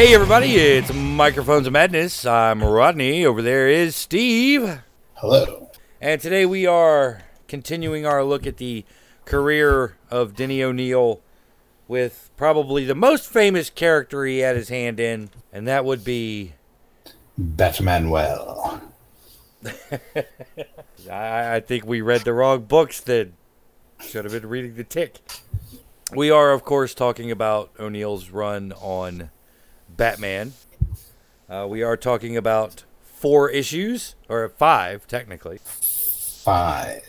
Hey everybody, it's Microphones of Madness. I'm Rodney. Over there is Steve. Hello. And today we are continuing our look at the career of Denny O'Neil with probably the most famous character he had his hand in, and that would be Batmanuel. I, I think we read the wrong books then. Should have been reading the tick. We are, of course, talking about O'Neil's run on Batman. Uh, we are talking about four issues, or five, technically. Five.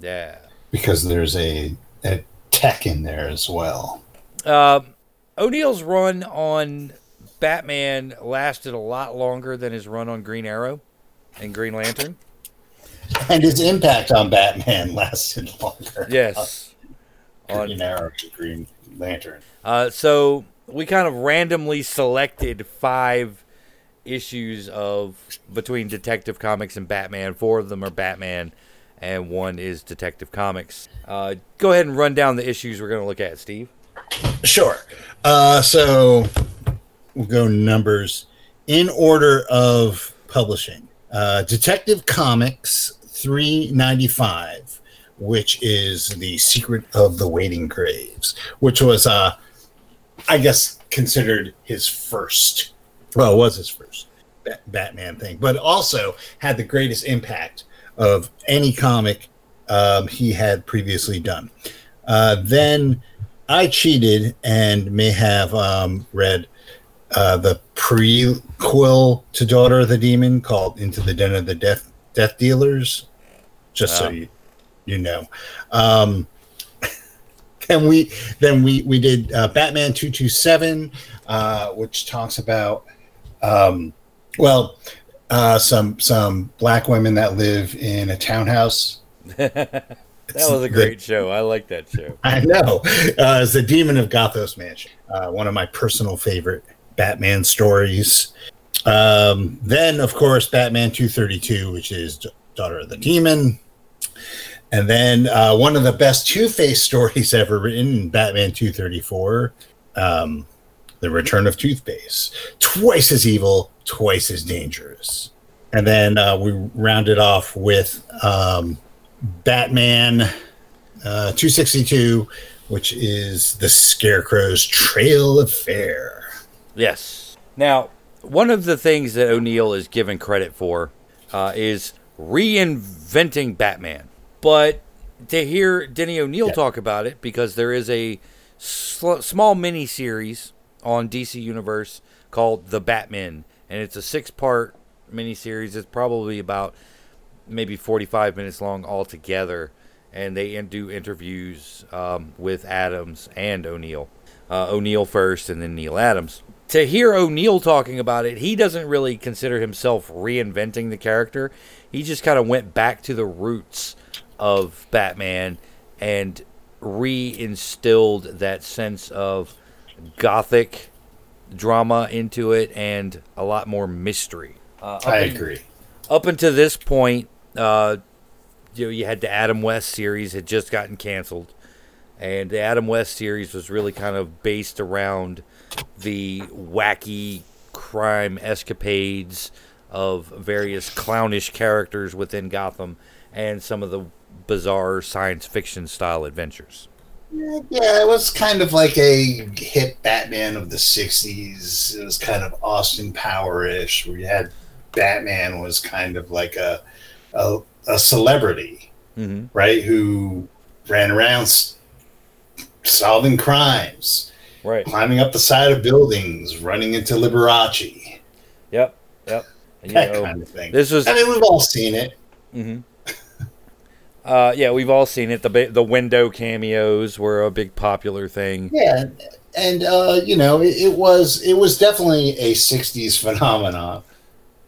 Yeah. Because there's a, a tech in there as well. Uh, O'Neil's run on Batman lasted a lot longer than his run on Green Arrow and Green Lantern. And his impact on Batman lasted longer. Yes. Green Arrow to Green Lantern. Uh, so we kind of randomly selected five issues of between Detective Comics and Batman. Four of them are Batman, and one is Detective Comics. Uh, go ahead and run down the issues we're going to look at, Steve. Sure. Uh, so we'll go numbers in order of publishing. Uh, Detective Comics 395, which is The Secret of the Waiting Graves, which was, uh, I guess, considered his first, well, it was his first Batman thing, but also had the greatest impact of any comic um, he had previously done. Uh, then I cheated and may have um, read uh, the prequel to Daughter of the Demon called Into the Den of the Death Death Dealers, just so you you know. Um, and we then we we did uh, Batman two two seven, uh, which talks about um, well uh, some some black women that live in a townhouse. that was a great the, show. I like that show. I know. Uh, it's the Demon of Gothos Mansion, uh, one of my personal favorite Batman stories. Um, then, of course, Batman 232, which is Daughter of the Demon. And then uh, one of the best Two Face stories ever written, Batman 234, um, The Return of Toothpaste. Twice as evil, twice as dangerous. And then uh, we rounded off with um, Batman uh, 262, which is The Scarecrow's Trail of Fear. Yes. Now, one of the things that O'Neil is given credit for uh, is reinventing Batman. But to hear Denny O'Neil yeah. talk about it, because there is a sl- small mini series on DC Universe called The Batman, and it's a six part mini series. It's probably about maybe 45 minutes long altogether. And they do interviews um, with Adams and O'Neil. Uh, O'Neil first, and then Neal Adams to hear O'Neil talking about it, he doesn't really consider himself reinventing the character. He just kind of went back to the roots of Batman and reinstilled that sense of gothic drama into it and a lot more mystery. Uh, I agree. In, up until this point, uh, you know, you had the Adam West series had just gotten canceled, and the Adam West series was really kind of based around the wacky crime escapades of various clownish characters within Gotham and some of the bizarre science fiction style adventures. Yeah, it was kind of like a hit Batman of the 60s. It was kind of Austin Power ish, where you had Batman was kind of like a, a, a celebrity, mm-hmm. right? Who ran around solving crimes right? Climbing up the side of buildings, running into Liberace. Yep, yep. You that know, kind of thing. This was. I mean, we've all seen it. Mm-hmm. Uh, yeah, we've all seen it. The the window cameos were a big popular thing. Yeah, and uh, you know, it, it, was it was definitely a '60s phenomenon.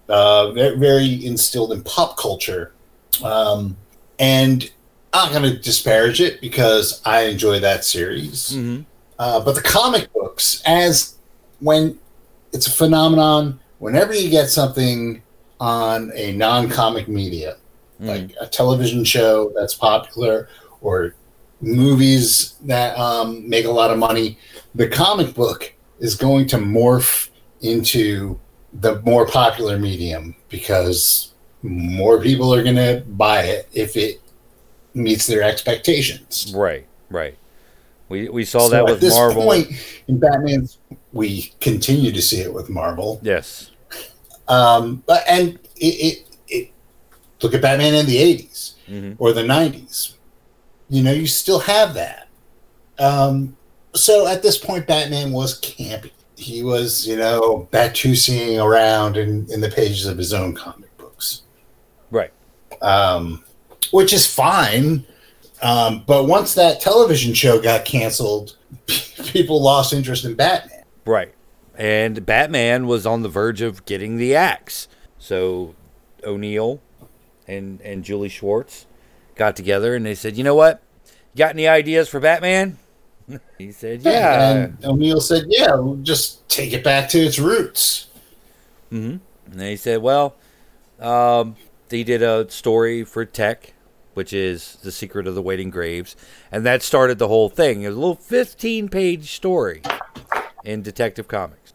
Uh, very instilled in pop culture, um, and I'm not going to disparage it because I enjoy that series. Mm-hmm. Uh, but the comic books, as when it's a phenomenon, whenever you get something on a non-comic media, mm. like a television show that's popular or movies that um, make a lot of money, the comic book is going to morph into the more popular medium because more people are going to buy it if it meets their expectations. Right, right. We we saw So that at with this Marvel. point in Batman, we continue to see it with Marvel. Yes. Um, but and it, it look at Batman in the 80s Mhm. or the 90s. You know, you still have that. Um, so at this point, Batman was campy. He was, you know, Batusiing around in, in the pages of his own comic books, Right. um, which is fine. Um, but once that television show got canceled, people lost interest in Batman. Right. And Batman was on the verge of getting the axe. So O'Neil and and Julie Schwartz got together and they said, "You know what? You got any ideas for Batman?" he said, "Yeah." And O'Neil said, yeah, we'll just take it back to its roots. hmm And they said, "Well, um, they did a story for Tech, which is the secret of the waiting graves, and that started the whole thing. It was a little 15-page story in Detective Comics,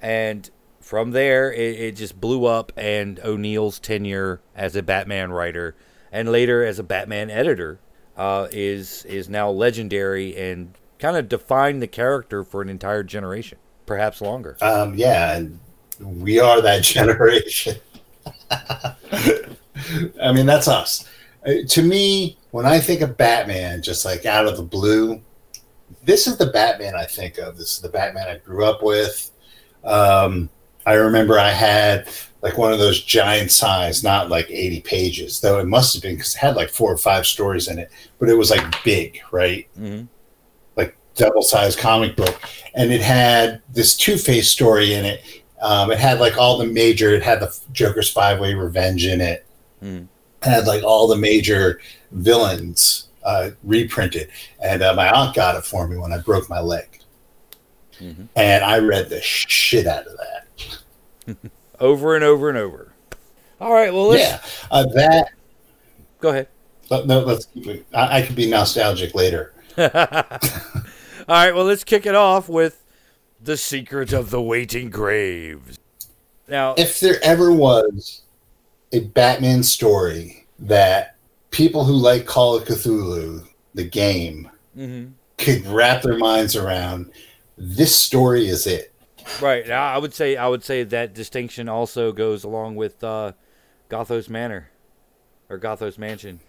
and from there, it, it just blew up. And O'Neil's tenure as a Batman writer and later as a Batman editor uh, is is now legendary and kind of defined the character for an entire generation, perhaps longer. Um, yeah, and we are that generation. I mean, that's us. Uh, to me, when I think of Batman, just like out of the blue, this is the Batman I think of. This is the Batman I grew up with. Um, I remember I had like one of those giant size, not like 80 pages, though it must have been because it had like four or five stories in it, but it was like big, right? hmm like double sized comic book, and it had this Two Face story in it. Um, it had like all the major. It had the Joker's five way revenge in it. Mm. Had like all the major villains uh, reprinted, and uh, my aunt got it for me when I broke my leg, Mhm. and I read the shit out of that. over and over and over. All right, well, let's yeah, uh, that. go ahead. But no, let's keep it. I, I could be nostalgic later. All right, well, let's kick it off with the secret of the waiting graves. Now, if there ever was a Batman story that people who like Call of Cthulhu, the game, mhm, could wrap their minds around, this story is it. right I would say I would say that distinction also goes along with uh, Gothos Manor or Gothos Mansion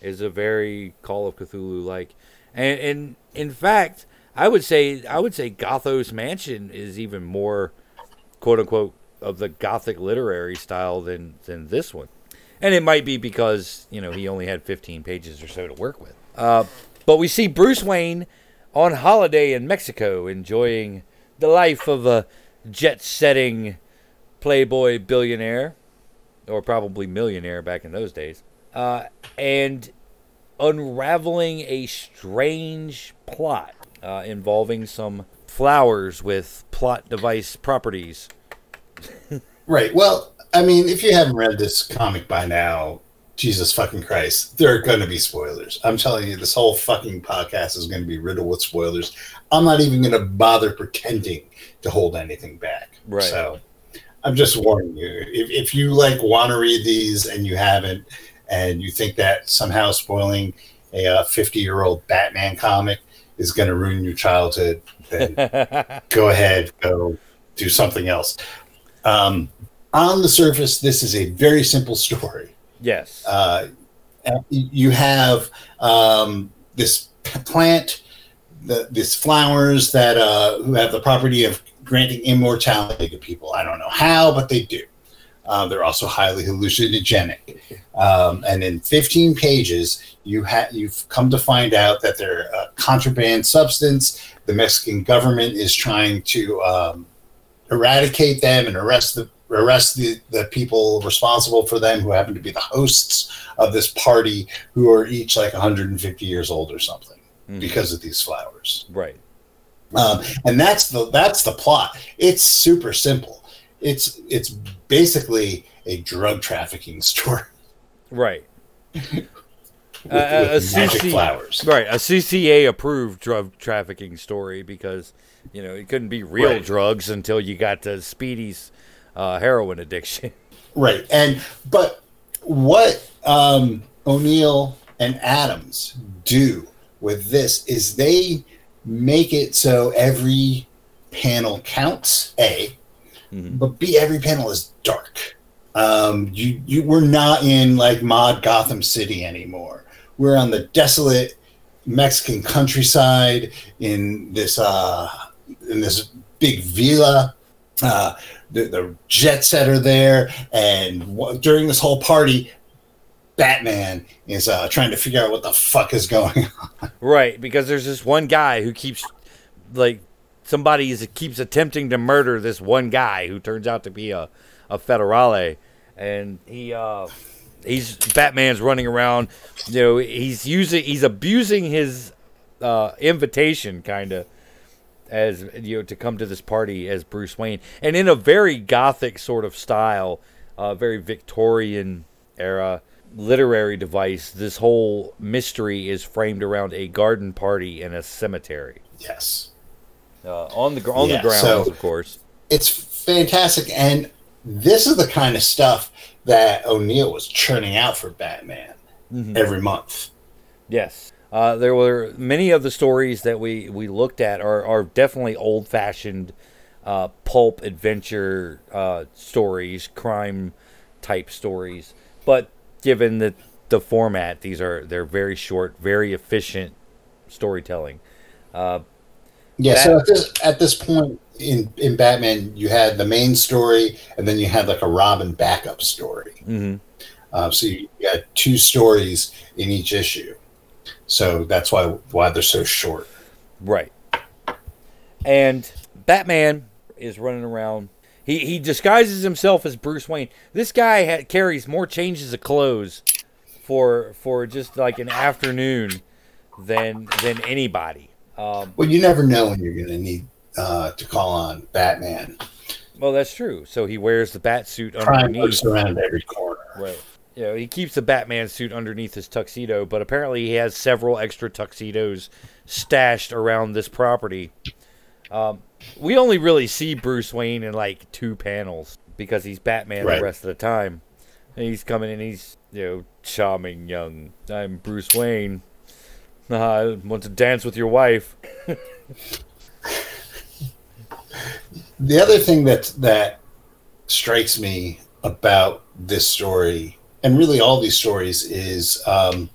is a very Call of Cthulhu like, and, and in fact, I would say I would say Gothos Mansion is even more quote unquote of the gothic literary style than than this one. And it might be because, you know, he only had 15 pages or so to work with. Uh, but we see Bruce Wayne on holiday in Mexico enjoying the life of a jet setting playboy billionaire, or probably millionaire back in those days, uh, and unraveling a strange plot uh, involving some flowers with plot device properties. Right. Well, I mean, if you haven't read this comic by now, Jesus fucking Christ, there are going to be spoilers. I'm telling you, this whole fucking podcast is going to be riddled with spoilers. I'm not even going to bother pretending to hold anything back. Right. So I'm just warning you. If, if you like want to read these and you haven't, and you think that somehow spoiling a 50 year old Batman comic is going to ruin your childhood, then go ahead, go do something else. Um, on the surface, this is a very simple story. Yes. Uh, you have um, this plant, the, these flowers that uh, who have the property of granting immortality to people. I don't know how, but they do. Uh, they're also highly hallucinogenic. Um, and in 15 pages, you ha- you've come to find out that they're a contraband substance. The Mexican government is trying to um, eradicate them and arrest the arrest the, the people responsible for them who happen to be the hosts of this party who are each like 150 years old or something Mhm. because of these flowers right. um, and that's the that's the plot it's super simple it's it's basically a drug trafficking story Right. with, Uh, with a magic CC flowers. Right, a CCA approved drug trafficking story because you know it couldn't be real Right. drugs until you got to Speedy's uh, heroin addiction. Right. And but what um, O'Neil and Adams do with this is they make it so every panel counts. A, Mhm. but B, every panel is dark. Um, you, you, we're not in like mod Gotham City anymore. We're on the desolate Mexican countryside in this uh, in this big villa. Uh, the, the jet set are there, and w- during this whole party, Batman is uh, trying to figure out what the fuck is going on. right, because there's this one guy who keeps like somebody is keeps attempting to murder this one guy who turns out to be a a federale, and he uh he's Batman's running around, you know, he's using he's abusing his uh invitation kind of as you know to come to this party as Bruce Wayne, and in a very gothic sort of style, uh, very Victorian era literary device. This whole mystery is framed around a garden party in a cemetery Yes. uh, on the on Yeah, the grounds, so- of course. it's fantastic and this is the kind of stuff that o'neil was churning out for batman Mhm. every month Yes. Uh, there were many of the stories that we, we looked at are, are definitely old fashioned uh, pulp adventure uh, stories, crime type stories. But given the, the format, these are they're very short, very efficient storytelling. Uh, yeah That- so at this, at this point in in batman you had the main story and then you had like a robin backup story mhm. uh, so you got two stories in each issue so that's why why they're so short Right. And Batman is running around. He he disguises himself as Bruce Wayne. This guy ha- carries more changes of clothes for for just like an afternoon than than anybody. Um, well you never know when you're going to need uh, to call on batman well, that's true. So he wears the bat suit crime underneath. lurks around every corner Right. You know, he keeps the Batman suit underneath his tuxedo, but apparently he has several extra tuxedos stashed around this property. Um, we only really see Bruce Wayne in like two panels because he's Batman Right. the rest of the time. And he's coming and he's, you know, charming young. I'm Bruce Wayne. I want to dance with your wife. The other thing that that strikes me about this story, and really all these stories, is um,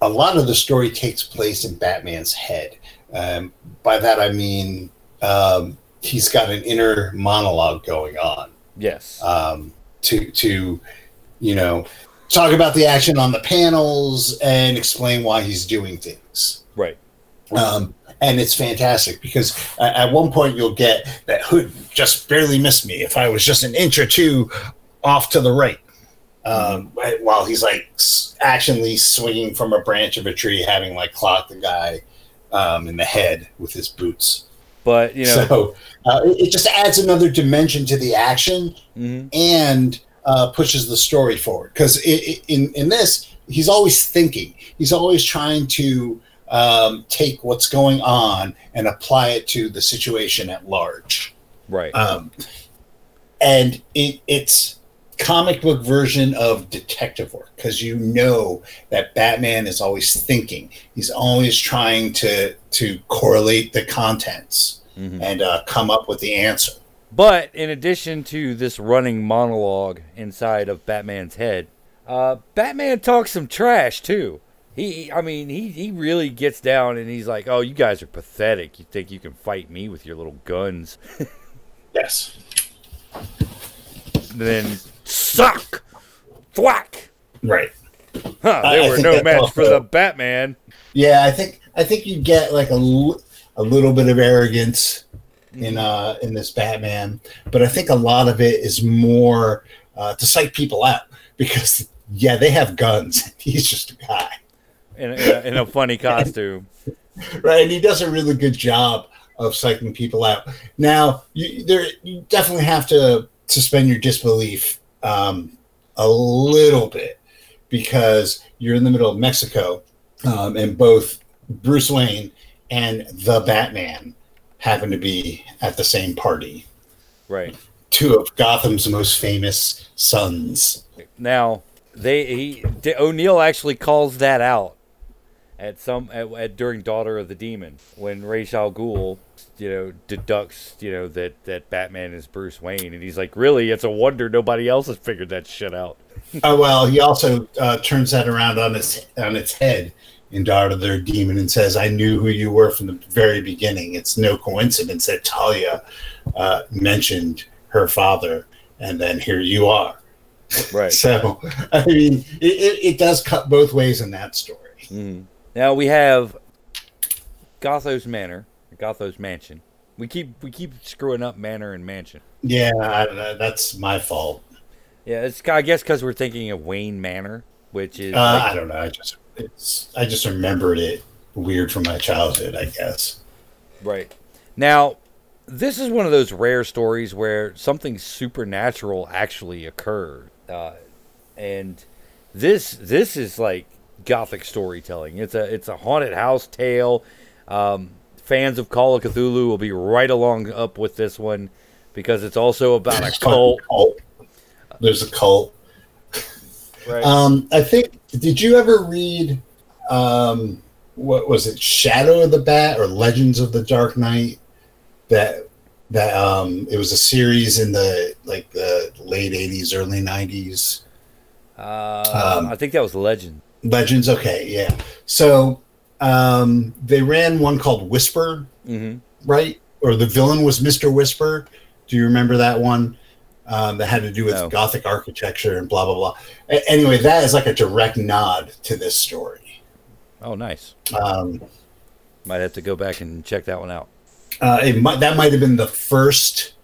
a lot of the story takes place in Batman's head. Um, by that I mean um, he's got an inner monologue going on Yes. um, to to you know talk about the action on the panels and explain why he's doing things right. um, and it's fantastic because at, at one point you'll get that hood just barely missed me if I was just an inch or two off to the right. Um, while he's like actionally swinging from a branch of a tree, having like clocked the guy um, in the head with his boots. But, you know, so uh, it, just adds another dimension to the action mhm. and uh, pushes the story forward. Because in in this, he's always thinking. He's always trying to um, take what's going on and apply it to the situation at large. right. Um, and it, it's comic book version of detective work because you know that Batman is always thinking. He's always trying to to correlate the contents Mhm. and uh, come up with the answer. But in addition to this running monologue inside of Batman's head, uh, Batman talks some trash too. He, I mean, he, he really gets down and he's like, "Oh, you guys are pathetic. You think you can fight me with your little guns?" Yes. Then suck, thwack. Right. Huh, they I were think no match also- for the Batman. Yeah, I think I think you get like a, a little bit of arrogance in uh in this Batman, but I think a lot of it is more uh, to psych people out because yeah, they have guns. He's just a guy, In, in, a, in a funny costume. right? And he does a really good job of psyching people out. Now, you there you definitely have to suspend your disbelief um, a little bit because you're in the middle of Mexico um, and both Bruce Wayne and the Batman happen to be at the same party. Right. Two of Gotham's most famous sons. Now, they he O'Neil actually calls that out at some at, at during Daughter of the Demon when Ra's al Ghul, you know, deducts you know that that Batman is Bruce Wayne, and he's like, really, it's a wonder nobody else has figured that shit out. oh well, he also uh, turns that around on its on its head in Daughter of the Demon and says, "I knew who you were from the very beginning. It's no coincidence that Talia uh, mentioned her father, and then here you are." Right. so, I mean, it, it, it, does cut both ways in that story. Mm. Now we have Gothos Manor, Gothos Mansion. We keep we keep screwing up Manor and Mansion. Yeah, I, that's my fault. Yeah, it's I guess because we're thinking of Wayne Manor, which is uh, like, I don't know. I just it's I just remembered it weird from my childhood. I guess. Right now, this is one of those rare stories where something supernatural actually occurred, uh, and this this is like gothic storytelling. It's a it's a haunted house tale. Um, fans of Call of Cthulhu will be right along up with this one because it's also about a cult. cult. There's a cult. Right. Um, I think. Did you ever read? Um, what was it? Shadow of the Bat or Legends of the Dark Knight? That that um, it was a series in the like the late '80s, early '90s. Uh, um, I think that was Legend. Legends. Okay, yeah. So um, they ran one called Whisper, mm-hmm. right? Or the villain was Mister Whisper. Do you remember that one? Um, that had to do with no. Gothic architecture and blah blah blah. A- anyway, that is like a direct nod to this story. Oh, nice. Um, might have to go back and check that one out. Uh, might, that might have been the first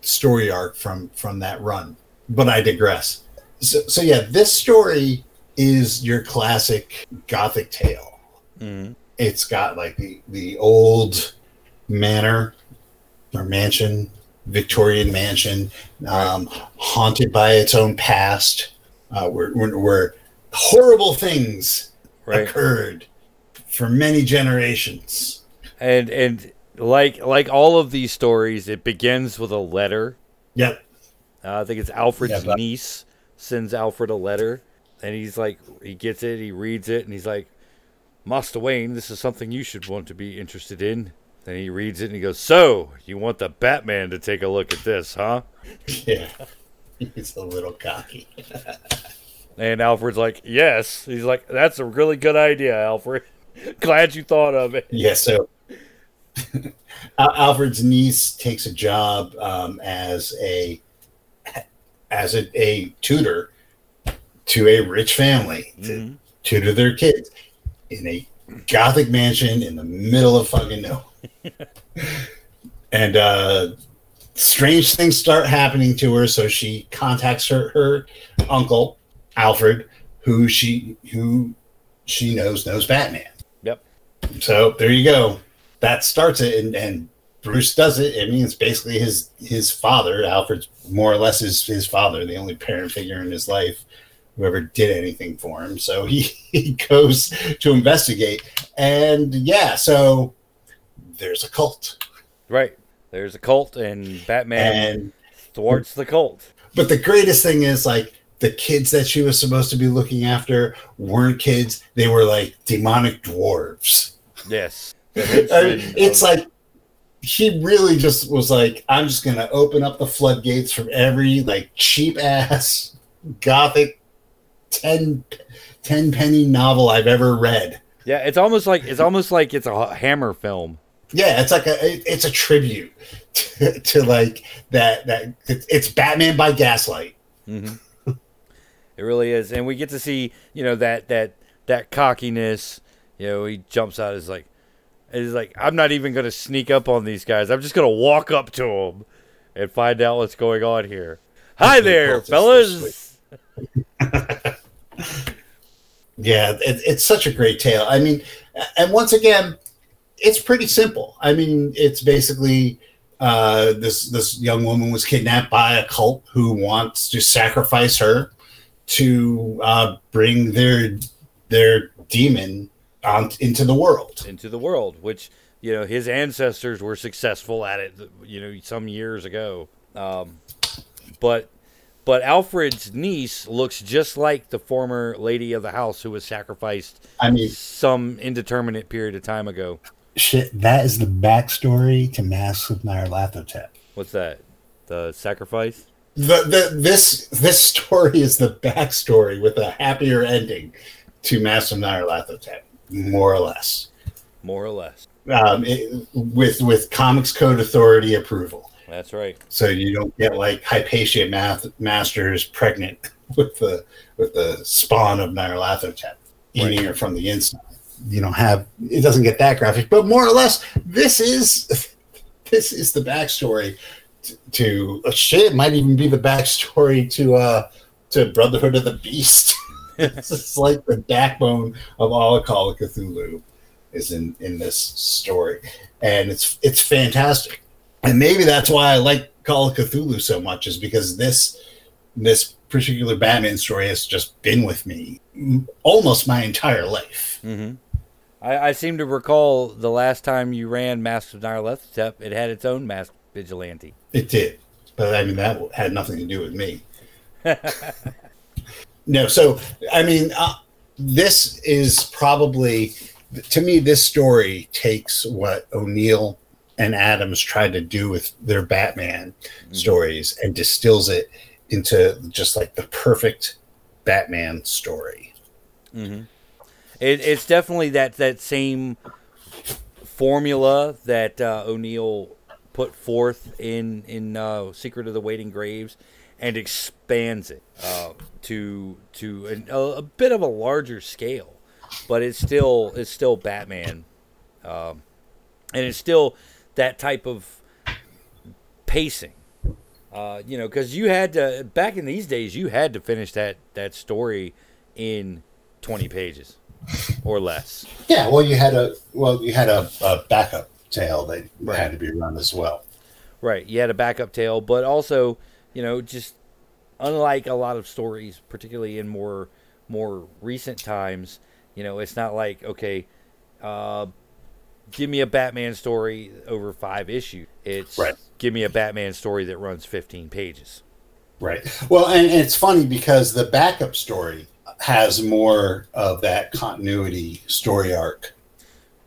story arc from from that run, but I digress. So, so yeah, this story is your classic gothic tale. Mm-hmm. It's got like the the old manor or mansion, Victorian mansion, um, haunted by its own past, uh, where, where, where horrible things right. occurred for many generations. And and like like all of these stories, it begins with a letter. Yep. Uh, I think it's Alfred's yep. niece sends Alfred a letter and he's like, he gets it, he reads it, and he's like, Master Wayne, this is something you should want to be interested in. Then he reads it and he goes, So, you want the Batman to take a look at this, huh? Yeah. He's a little cocky. and Alfred's like, Yes. He's like, That's a really good idea, Alfred. Glad you thought of it. Yeah, so Alfred's niece takes a job um, as a as a, a tutor to a rich family to mm-hmm. tutor their kids in a gothic mansion in the middle of fucking nowhere. and uh, strange things start happening to her, so she contacts her her uncle Alfred, who she who she knows knows Batman. Yep. So there you go. That starts it, and, and Bruce does it. I mean, it's basically his his father. Alfred's more or less his his father, the only parent figure in his life who ever did anything for him. So he, he goes to investigate. And yeah, so there's a cult. Right. There's a cult, and Batman and, thwarts the cult. But the greatest thing is like the kids that she was supposed to be looking after weren't kids, they were like demonic dwarves. Yes. I mean, it's like he really just was like, I'm just gonna open up the floodgates from every like cheap ass gothic 10, 10 penny novel I've ever read. Yeah, it's almost like it's almost like it's a Hammer film. Yeah, it's like a it's a tribute to, to like that that it's Batman by Gaslight. Mm-hmm. it really is, and we get to see you know that that that cockiness. You know, he jumps out as like, he's like, I'm not even gonna sneak up on these guys. I'm just gonna walk up to them and find out what's going on here. Hi there, fellas. yeah, it, it's such a great tale. I mean, and once again, it's pretty simple. I mean, it's basically uh, this this young woman was kidnapped by a cult who wants to sacrifice her to uh, bring their their demon on into the world. into the world, which you know his ancestors were successful at it, you know, some years ago. Um, but but Alfred's niece looks just like the former lady of the house who was sacrificed I mean, some indeterminate period of time ago. shit, that is the backstory to Mask of Nyarlathotep. What's that? The sacrifice? The, the this this story is the backstory with a happier ending to Mask of Nyarlathotep, more or less, More or less. um, it, with with Comics Code Authority approval. That's right. so you don't get like Hypatia math masters pregnant with the with the spawn of Nyarlathotep eating Right. her from the inside. You don't have it doesn't get that graphic, but more or less this is this is the backstory to, to oh, shit. It might even be the backstory to uh to Brotherhood of the Beast. it's like the backbone of all of Call of Cthulhu is in in this story, and it's it's fantastic and maybe that's why I like Call of Cthulhu so much is because this this particular Batman story has just been with me almost my entire life. hmm I, I seem to recall the last time you ran Masks of Nyarlathotep, it had its own mask vigilante. It did, but I mean that had nothing to do with me. no, so I mean uh, this is probably to me this story takes what O'Neil and Adams tried to do with their Batman stories and distills it into just like the perfect Batman story. hmm It, it's definitely that that same formula that uh, O'Neil put forth in in uh, Secret of the Waiting Graves, and expands it uh, to to an, a, a bit of a larger scale, but it's still it's still Batman, um, and it's still that type of pacing. Uh, you know, because you had to back in these days, you had to finish that that story in twenty pages or less. Yeah, well, you had a well, you had a, a backup tale that Right. had to be run as well. Right. You had a backup tale, but also, you know, just unlike a lot of stories, particularly in more more recent times, you know, it's not like okay, uh, give me a Batman story over five issues. It's Right. give me a Batman story that runs fifteen pages. Right. Well, and, and it's funny because the backup story has more of that continuity story arc.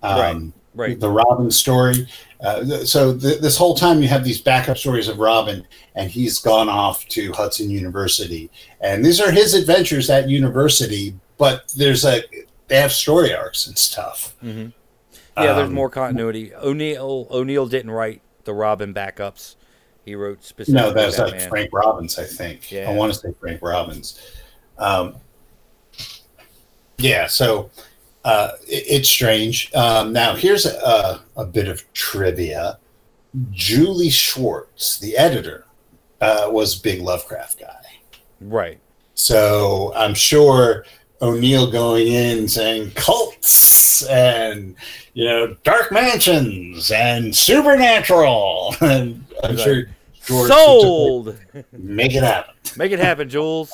Um, Right. The Robin story. Uh, th- so th- this whole time you have these backup stories of Robin, and he's gone off to Hudson University, and these are his adventures at university. But there's a they have story arcs and stuff. hmm Yeah, there's Um, more continuity. O'Neil O'Neil didn't write the Robin backups. He wrote specifically No, that's like Batman. Frank Robbins, I think. Yeah. I want to say Frank Robbins. Um, yeah, so uh, it, it's strange. Um, now, here's a, a bit of trivia. Julie Schwartz, the editor, uh, was a big Lovecraft guy. Right. So I'm sure O'Neil going in saying cults and you know dark mansions and supernatural, and I'm sure George Sold. make it happen. Make it happen, Jules.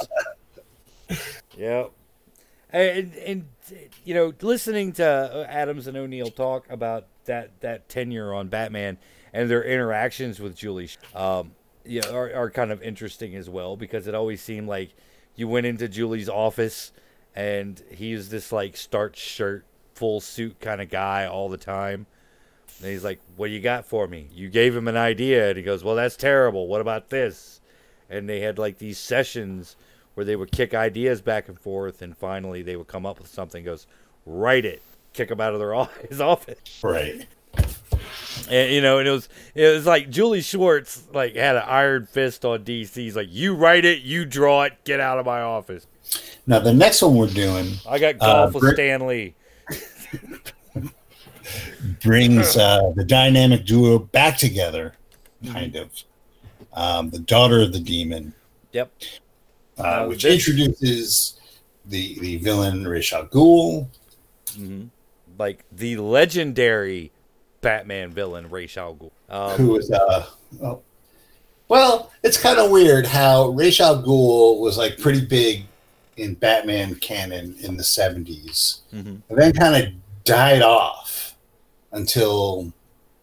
yep. And, and you know, listening to Adams and O'Neill talk about that that tenure on Batman and their interactions with Julie, um, yeah, are, are kind of interesting as well because it always seemed like you went into Julie's office and he's this like starch shirt, full suit kind of guy all the time. And he's like, "What do you got for me?" You gave him an idea, and he goes, "Well, that's terrible. What about this?" And they had like these sessions where they would kick ideas back and forth, and finally they would come up with something. Goes, write it, kick him out of their his office, Right. and you know, and it was it was like Julie Schwartz like had an iron fist on DC. He's like, "You write it, you draw it, get out of my office." Now the next one we're doing I got Uh, golf with Brit- Stan Lee. brings uh, the dynamic duo back together, kind of. Um, the daughter of the demon, Yep. uh, Uh, which this- introduces the the villain Ra's al Ghul. hmm Like the legendary Batman villain Ra's al Ghul. Um, who was uh oh, well it's kind of weird how Ra's al Ghul was like pretty big in Batman canon in the 70s mhm. and then kind of died off until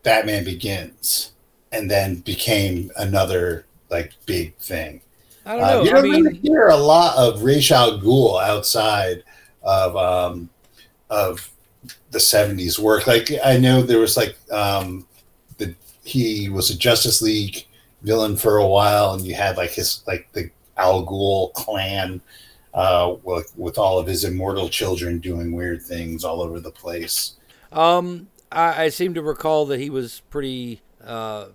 Batman Begins, and then became another like big thing. I don't know. Uh, you I don't mean, really hear a lot of Ra's al Ghul outside of um, of the '70s work. Like I know there was like um, the he was a Justice League villain for a while, and you had like his like the Al Ghul clan uh, with, with all of his immortal children doing weird things all over the place. Um, I, I seem to recall that he was pretty uh,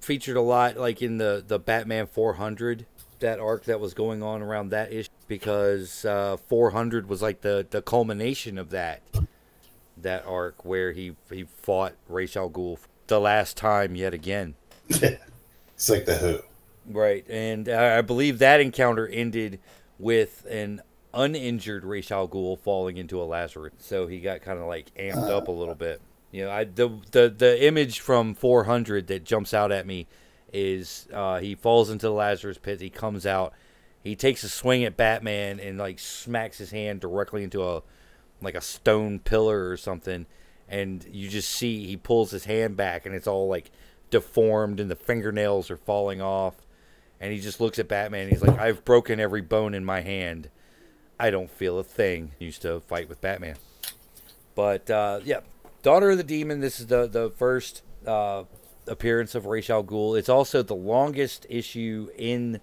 featured a lot, like in the the Batman 400 that arc that was going on around that issue, because uh, 400 was like the the culmination of that that arc where he he fought Ra's al Ghul the last time yet again. It's like the Who. Right, and I I believe that encounter ended with an uninjured Ra's al Ghul falling into a Lazarus, so he got kind of like amped up a little bit. You know, I the the the image from 400 that jumps out at me is uh, he falls into the Lazarus pit. He comes out, he takes a swing at Batman and like smacks his hand directly into a like a stone pillar or something, and you just see he pulls his hand back and it's all like deformed and the fingernails are falling off and he just looks at Batman. And he's like, "I've broken every bone in my hand. I don't feel a thing." He used to fight with Batman, but uh, yeah, Daughter of the Demon. This is the the first uh, appearance of Ra's al Ghul. It's also the longest issue in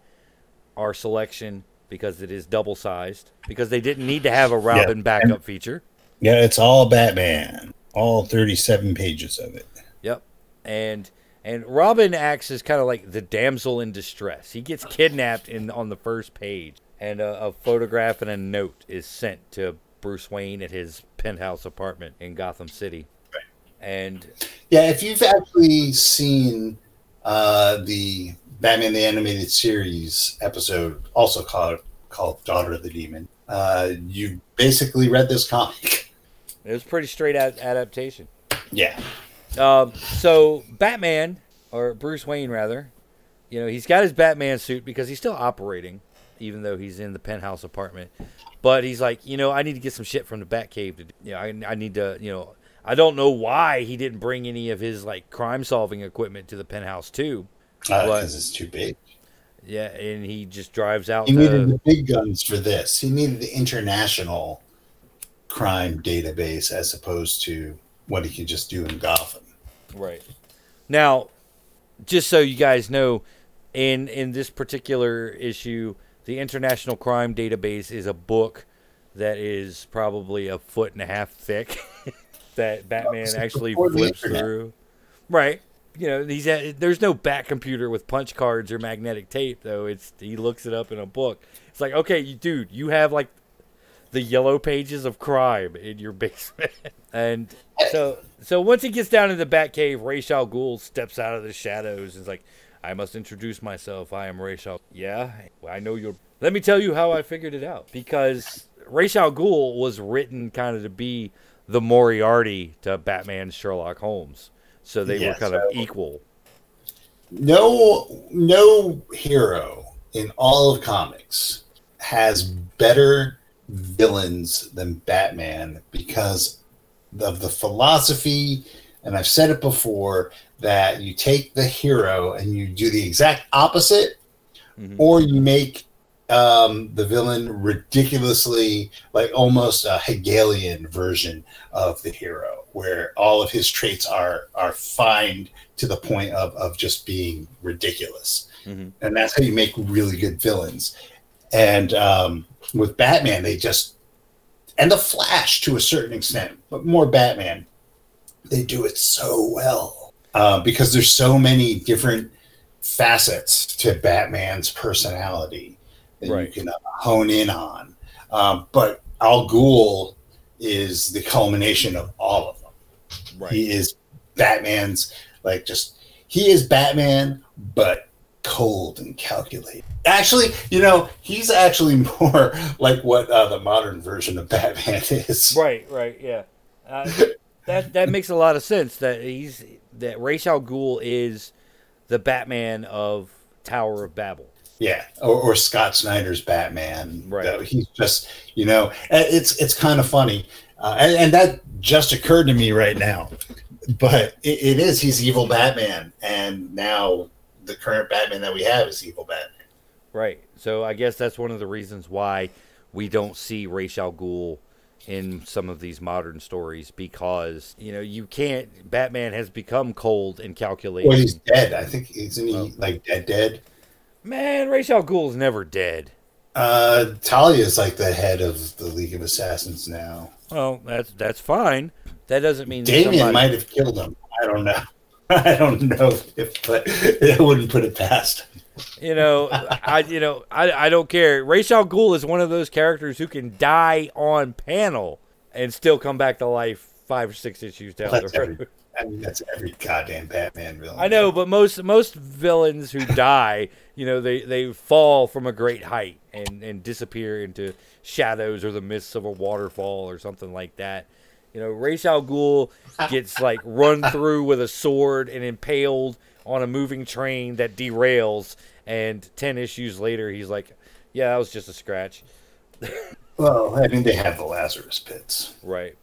our selection because it is double sized. Because they didn't need to have a Robin backup feature. Yeah, it's all Batman. All 37 pages of it. Yep. And and Robin acts as kind of like the damsel in distress. He gets kidnapped in on the first page, and a, a photograph and a note is sent to Bruce Wayne at his penthouse apartment in Gotham City. And Yeah, if you've actually seen uh, the Batman the Animated Series episode, also called called Daughter of the Demon, uh, you basically read this comic. it was a pretty straight out adaptation. Yeah. Um, so Batman or Bruce Wayne rather, you know, he's got his Batman suit because he's still operating, even though he's in the penthouse apartment. But he's like, you know, I need to get some shit from the Batcave. To, you know, I, I need to, you know, I don't know why he didn't bring any of his like crime solving equipment to the penthouse too. What? Because it's too big. Yeah, and he just drives out. He needed The, the big guns for this. He needed the international crime database as opposed to what he could just do in Gotham. Right. Now, just so you guys know, in in this particular issue, the International Crime Database is a book that is probably a foot and a half thick that Batman actually flips through. Right. You know, he's at, uh, there's no bat computer with punch cards or magnetic tape though. It's he looks it up in a book. It's like, okay, you, dude, you have like the yellow pages of crime in your basement. and so so once he gets down in the Bat Cave, Ra's al Ghul steps out of the shadows and is like, I must introduce myself. I am Ra's al Yeah, I know you're Let me tell you how I figured it out. Because Ra's al Ghul was written kind of to be the Moriarty to Batman's Sherlock Holmes. So they were Yeah, kind of equal. no no hero in all of comics has better villains than Batman because of the philosophy and I've said it before that you take the hero and you do the exact opposite Mhm. or you make um, the villain ridiculously like almost a Hegelian version of the hero, where all of his traits are are fine to the point of of just being ridiculous, Mhm. and that's how you make really good villains. And um, with Batman, they just and the Flash to a certain extent, but more Batman, they do it so well uh, because there's so many different facets to Batman's personality that Right. you can uh, hone in on. Um, but Al Ghul is the culmination of all of them. Right. He is Batman's like just he is Batman, but cold and calculated. Actually, you know, he's actually more like what uh, the modern version of Batman is. Right, right, yeah. Uh, that that makes a lot of sense. That he's that Ra's al Ghul is the Batman of Tower of Babel. Yeah, or, or Scott Snyder's Batman. Right. He's just, you know, it's it's kind of funny. Uh, and, and that just occurred to me right now. But it, it is he's evil Batman, and now the current Batman that we have is evil Batman. Right. So I guess that's one of the reasons why we don't see Ra's al Ghul in some of these modern stories because you know you can't. Batman has become cold and calculating. Well, he's dead. I think isn't he Oh. like dead? Dead. Man, Ra's al Ghul's never dead. Uh, Talia is like the head of the League of Assassins now. Well, that's that's fine. That doesn't mean Damien somebody- might have killed him. I don't know. I don't know if, but I wouldn't put it past. You know, I you know I, I don't care. Ra's al Ghul is one of those characters who can die on panel and still come back to life five or six issues down the road. every, I mean, that's every goddamn Batman villain. I know, but most most villains who die, you know, they, they fall from a great height and, and disappear into shadows or the mists of a waterfall or something like that. You know, Ra's al Ghul gets like run through with a sword and impaled on a moving train that derails, and ten issues later, he's like, "Yeah, that was just a scratch." Well, I mean, they have the Lazarus pits. Right.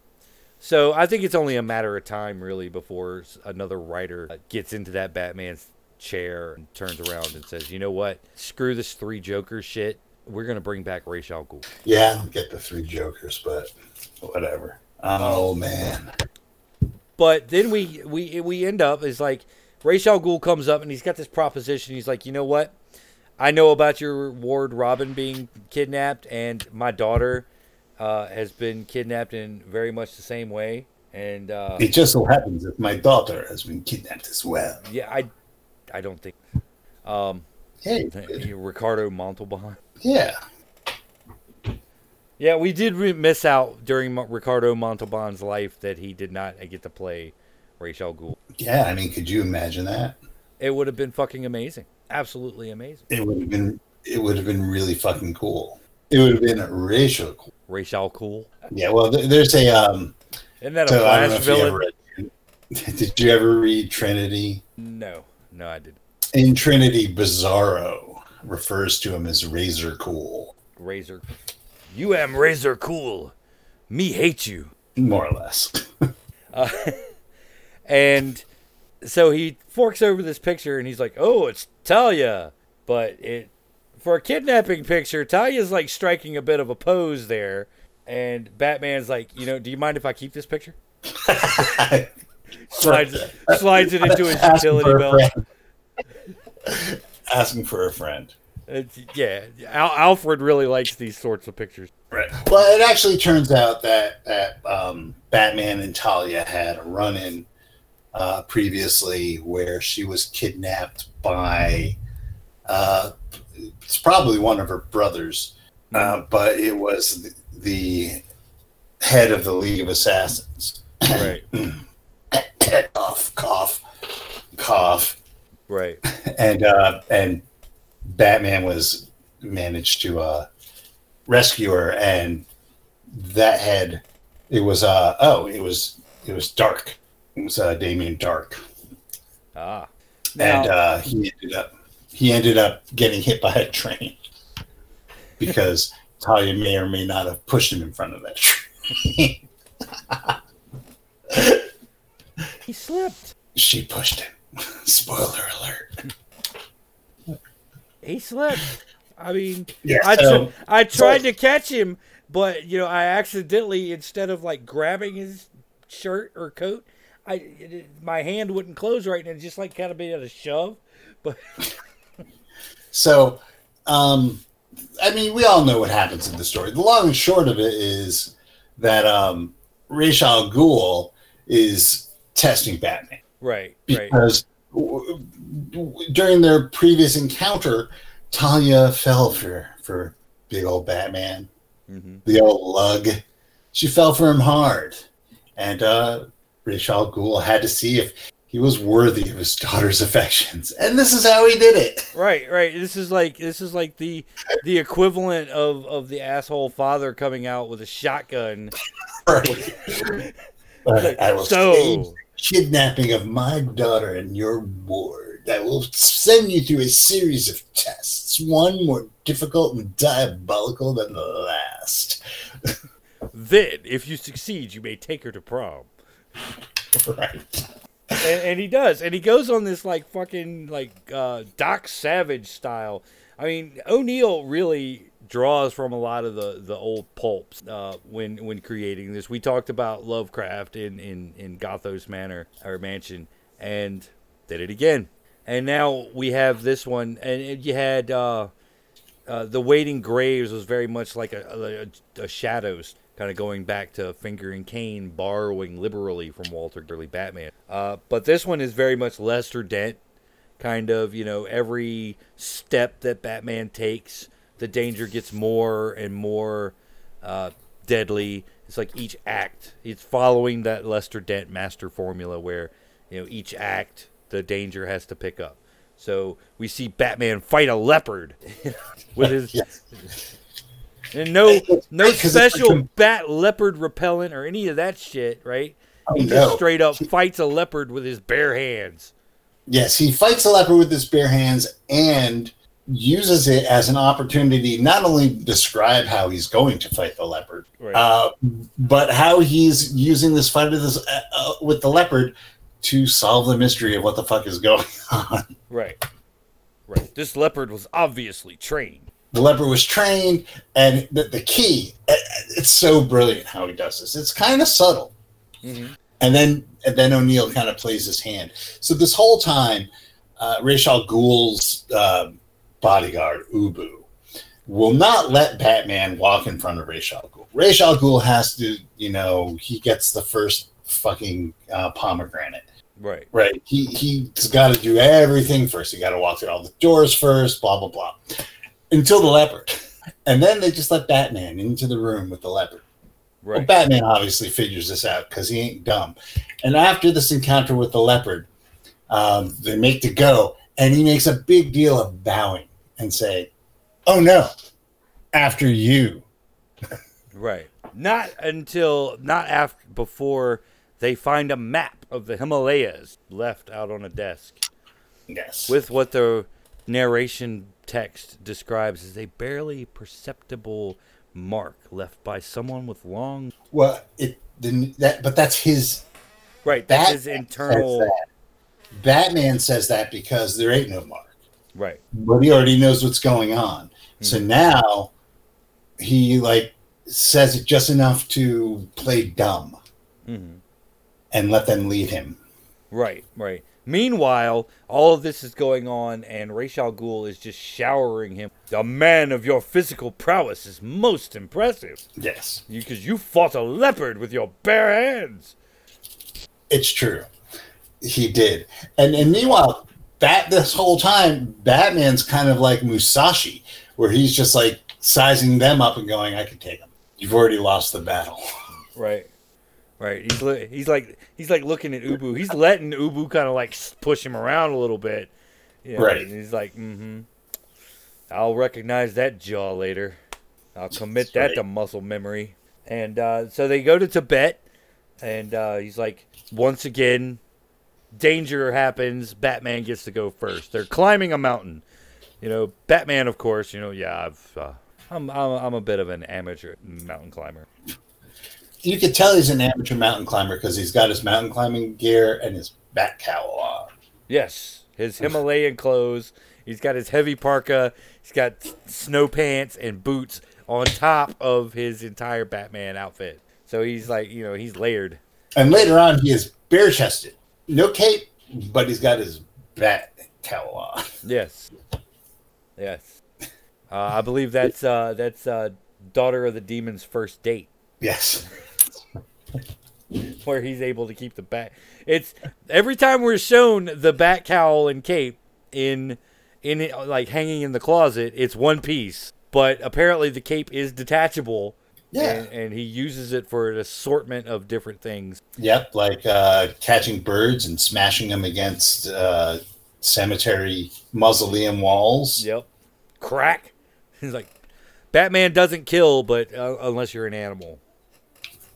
So I think it's only a matter of time, really, before another writer uh, gets into that Batman's chair and turns around and says, "You know what? Screw this three Joker shit. We're gonna bring back Ra's al Ghul." Yeah, get the three Jokers, but whatever. Oh man, But then we we we end up is like Ra's al Ghul comes up and he's got this proposition. He's like, "You know what? I know about your ward Robin being kidnapped, and my daughter uh, has been kidnapped in very much the same way." And uh, it just so happens that my daughter has been kidnapped as well. yeah, I I don't think. Um, Hey, Ricardo Montalban. yeah, Yeah, we did re- miss out during Mo- Ricardo Montalban's life that he did not get to play Rachel Ghul. yeah. I mean, could you imagine that? It would have been fucking amazing. Absolutely amazing. It would have been. It would have been really fucking cool. It would have been Rachel cool. Ra's al Yeah. Well, there's a. Um, Isn't that a so I don't know Flash if you villain? read. Did you ever read Trinity? No, no, I didn't. In Trinity, Bizarro refers to him as Razor Cool, Razor. You am Razor Cool. Me hate you. more or less. Uh, and so he forks over this picture and he's like, "Oh, it's Talia." But it for a kidnapping picture, Talia's like striking a bit of a pose there. And Batman's like, "You know, do you mind if I keep this picture?" Slides slides it into his utility belt. Asking for a friend. It's, yeah, Al- Alfred really likes these sorts of pictures. Right. Well, it actually turns out that that um, Batman and Talia had a run-in uh, previously where she was kidnapped by. Uh, it's probably one of her brothers, uh, but it was the, the head of the League of Assassins. Right, cough, cough, cough, right. and uh, and Batman was managed to uh, rescue her, and that had it was uh oh, it was it was dark. It was uh, Damien Dark, Ah, and Now- uh, he ended up he ended up getting hit by a train because Talia may or may not have pushed him in front of that train. he slipped. she pushed him. Spoiler alert. He slipped. I mean, Yeah, I, so- tr- I tried to catch him, but you know, I accidentally instead of like grabbing his shirt or coat, I it, my hand wouldn't close right, and just like kind of made it a shove. But So, um, I mean, we all know what happens in the story. The long and short of it is that um, Ra's al Ghul is testing Batman right, right, because w- during their previous encounter, Talia fell for for big old Batman, hmm the old lug. She fell for him hard, and uh, Ra's al Ghul had to see if he was worthy of his daughter's affections, and this is how he did it. right, right. This is like this is like the the equivalent of of the asshole father coming out with a shotgun. Right. But I will So- kidnapping of my daughter and your ward. I will send you through a series of tests, one more difficult and diabolical than the last. Then, if you succeed, you may take her to prom. Right. and, and he does, and he goes on this like fucking like uh, Doc Savage style. I mean, O'Neil really draws from a lot of the, the old pulps uh, when when creating this. We talked about Lovecraft in in in Gothos Manor or Mansion, and did it again. And now we have this one, and you had uh, uh, the Waiting Graves was very much like a, a, a Shadows kind of going back to Finger and Kane, borrowing liberally from Walter Gurley Batman. Uh, but this one is very much Lester Dent, kind of, you know, every step that Batman takes, the danger gets more and more uh, deadly. It's like each act, it's following that Lester Dent master formula where, you know, each act, the danger has to pick up. So we see Batman fight a leopard with his. Yes. And no, no Right, 'cause it's special like a- bat leopard repellent or any of that shit, right? Oh, he no. just straight up fights a leopard with his bare hands. Yes, he fights a leopard with his bare hands and uses it as an opportunity not only describe how he's going to fight the leopard, Right. uh, but how he's using this fight with, this, uh, uh, with the leopard to solve the mystery of what the fuck is going on. right. Right. This leopard was obviously trained. The leopard was trained, and the, the key, uh, it's so brilliant how he does this. It's kind of subtle. Mhm. And then and then O'Neil kind of plays his hand. So this whole time, uh, Ra's al Ghul's uh, bodyguard Ubu will not let Batman walk in front of Ra's al Ghul. Ra's al Ghul has to, you know, he gets the first fucking uh, pomegranate. Right. Right. He he's got to do everything first. He got to walk through all the doors first. Blah blah blah. Until the leopard, and then they just let Batman into the room with the leopard. Well, Right. Batman obviously figures this out because he ain't dumb. And after this encounter with the leopard, um, they make to go, and he makes a big deal of bowing and say, "Oh no, after you." Right. Not until not after before they find a map of the Himalayas left out on a desk Yes. with what the narration text describes as a barely perceptible mark left by someone with long well, it the, that, but that's his right that's his internal that. Batman says that because there ain't no mark. Right. But he already knows what's going on. So now he like says it just enough to play dumb. Hmm and let them lead him. right right. Meanwhile all of this is going on and Ra's al Ghul is just showering him. The man of your physical prowess is most impressive. Yes, because you fought a leopard with your bare hands. It's true. He did, and and meanwhile, that this whole time, Batman's kind of like Musashi, where he's just like sizing them up and going, "I can take them. You've already lost the battle." Right. Right. He's li- he's like he's like looking at Ubu. He's letting Ubu kind of like push him around a little bit. You know, Right. And he's like, mm-hmm. I'll recognize that jaw later. I'll commit that to muscle memory. And uh, so they go to Tibet, and uh, he's like, once again, danger happens. Batman gets to go first. They're climbing a mountain. You know, Batman, of course. You know, yeah, I've. Uh, I'm, I'm I'm a bit of an amateur mountain climber. You could tell he's an amateur mountain climber because he's got his mountain climbing gear and his bat cowl on. Yes, his Himalayan clothes. He's got his heavy parka. He's got snow pants and boots on top of his entire Batman outfit. So he's like, you know, he's layered. And later on, he is bare chested. No cape, but he's got his bat cowl on. Yes, yes. Uh, I believe that's uh, that's uh, daughter of the demon's first date, Yes. where he's able to keep the bat. It's every time we're shown the bat cowl and cape in in like hanging in the closet. It's one piece, but apparently the cape is detachable. Yeah. and, and he uses it for an assortment of different things. Yep. Like uh, catching birds and smashing them against uh, cemetery mausoleum walls. Yep, crack. He's like, Batman doesn't kill, but uh, unless you're an animal.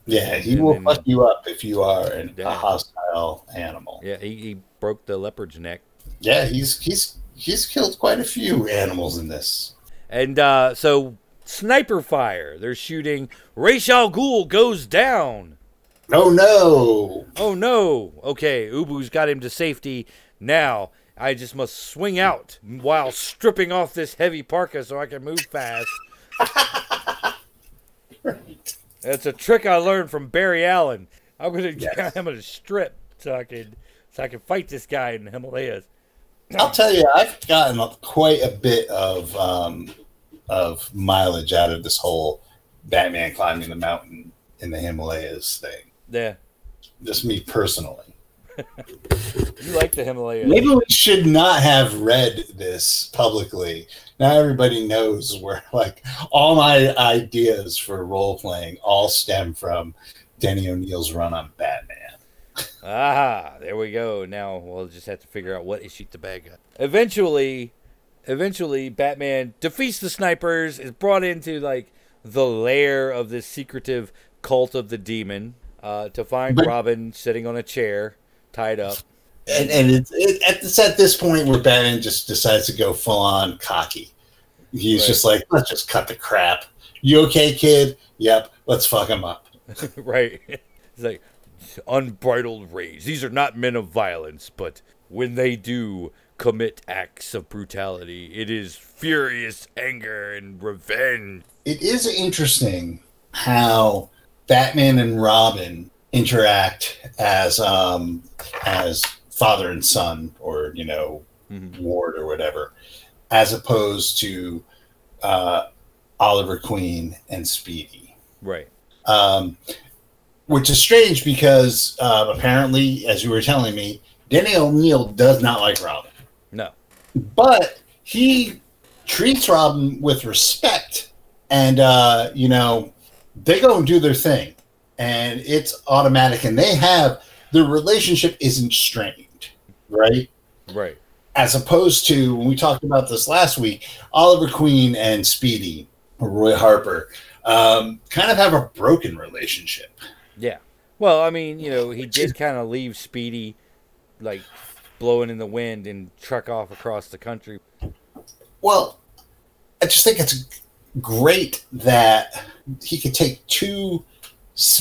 Yeah, he And will then- fuck you up if you are an, a hostile animal. Yeah, he, he broke the leopard's neck. Yeah, he's he's he's killed quite a few animals in this. And uh, so sniper fire. They're shooting. Ra's al Ghul goes down. Oh no! Oh no! Okay, Ubu's got him to safety. Now I just must swing out while stripping off this heavy parka so I can move fast. Right. That's a trick I learned from Barry Allen. I'm gonna Yes. I'm gonna strip so I can so I can fight this guy in the Himalayas. I'll tell you, I've gotten quite a bit of um, of mileage out of this whole Batman climbing the mountain in the Himalayas thing. Yeah, Just me personally. you like the Himalayas? Maybe we should not have read this publicly. Now everybody knows where like all my ideas for role playing all stem from Denny O'Neil's run on Batman. ah, there we go. Now we'll just have to figure out what is shoot the bad guy. Eventually, eventually, Batman defeats the snipers, is brought into like the lair of this secretive cult of the demon uh, to find But- Robin sitting on a chair, tied up. And, and it's it, at, it's at this point where Batman just decides to go full on cocky. He's Right. just like, let's just cut the crap. You okay, kid? Yep. Let's fuck him up. right? It's like unbridled rage. These are not men of violence, but when they do commit acts of brutality, it is furious anger and revenge. It is interesting how Batman and Robin interact as um as father and son, or you know, Mhm. ward or whatever, as opposed to uh, Oliver Queen and Speedy. Right. um, which is strange because uh, apparently, as you were telling me, Denny O'Neil does not like Robin. But he treats Robin with respect, and uh, you know they go and do their thing, and it's automatic, and they have their relationship isn't strained, right? Right. As opposed to when we talked about this last week, Oliver Queen and Speedy, or Roy Harper, um, kind of have a broken relationship. Yeah. Well, I mean, you know, he did kind of leave Speedy like blowing in the wind and truck off across the country. Well, I just think it's great that he could take two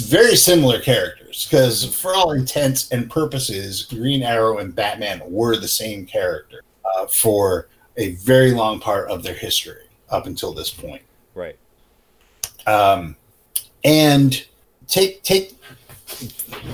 very similar characters because, for all intents and purposes, Green Arrow and Batman were the same character uh, for a very long part of their history up until this point. Right. um, and take take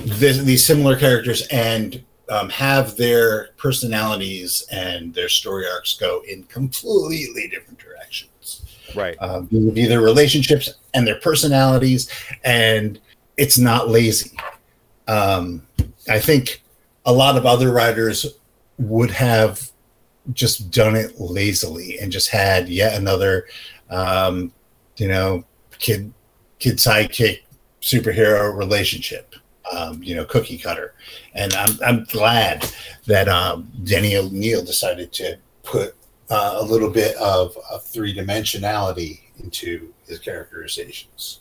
this, these similar characters and um, have their personalities and their story arcs go in completely different directions. Right. Um, be their relationships and their personalities, and it's not lazy. Um, I think a lot of other writers would have just done it lazily and just had yet another, um, you know, kid kid sidekick superhero relationship. Um, you know, cookie cutter, and I'm I'm glad that um, Denny O'Neil decided to put uh, a little bit of, of three dimensionality into his characterizations.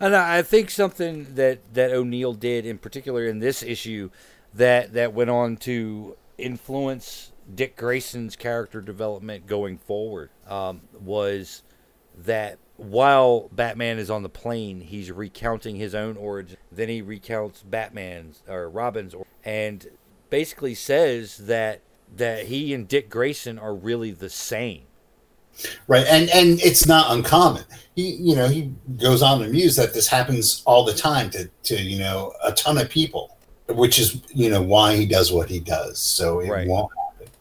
And I think something that, that O'Neil did in particular in this issue that that went on to influence Dick Grayson's character development going forward um, was that while Batman is on the plane, he's recounting his own origin. Then he recounts Batman's or Robin's, or- and basically says that that he and Dick Grayson are really the same. Right, and and it's not uncommon. He, you know, he goes on to muse that this happens all the time to to you know a ton of people, which is you know why he does what he does, so it Right. won't happen,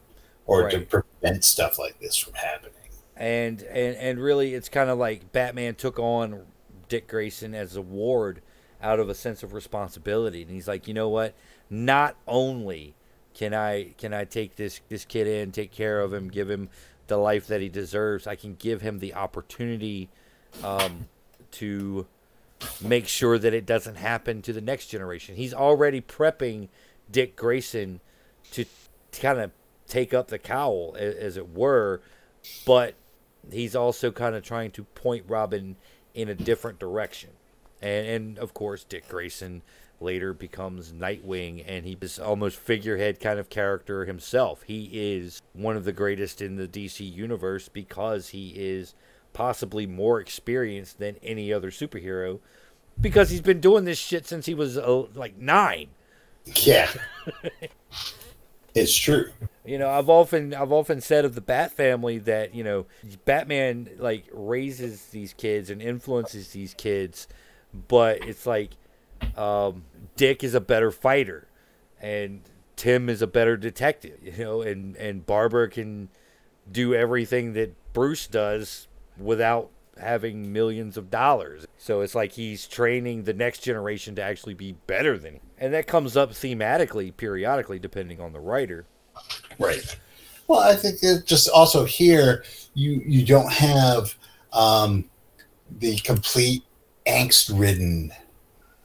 or to prevent stuff like this from happening. And and and really it's kind of like Batman took on Dick Grayson as a ward out of a sense of responsibility. And he's like you know what? Not only can I can I take this this kid in take care of him give him the life that he deserves I can give him the opportunity um, to make sure that it doesn't happen to the next generation. He's already prepping Dick Grayson to, to kind of take up the cowl a- as it were but he's also kind of trying to point Robin in a different direction. And and of course Dick Grayson later becomes Nightwing and he is almost figurehead kind of character himself. He is one of the greatest in the DC universe because he is possibly more experienced than any other superhero because he's been doing this shit since he was uh, like nine. Yeah, it's true. You know, I've often I've often said of the Bat family that you know Batman like raises these kids and influences these kids, but it's like um, Dick is a better fighter, and Tim is a better detective. You know, and and Barbara can do everything that Bruce does without having millions of dollars. So it's like he's training the next generation to actually be better than him. And that comes up thematically, periodically, depending on the writer. Right. Well, I think it just also here you you don't have um, the complete angst-ridden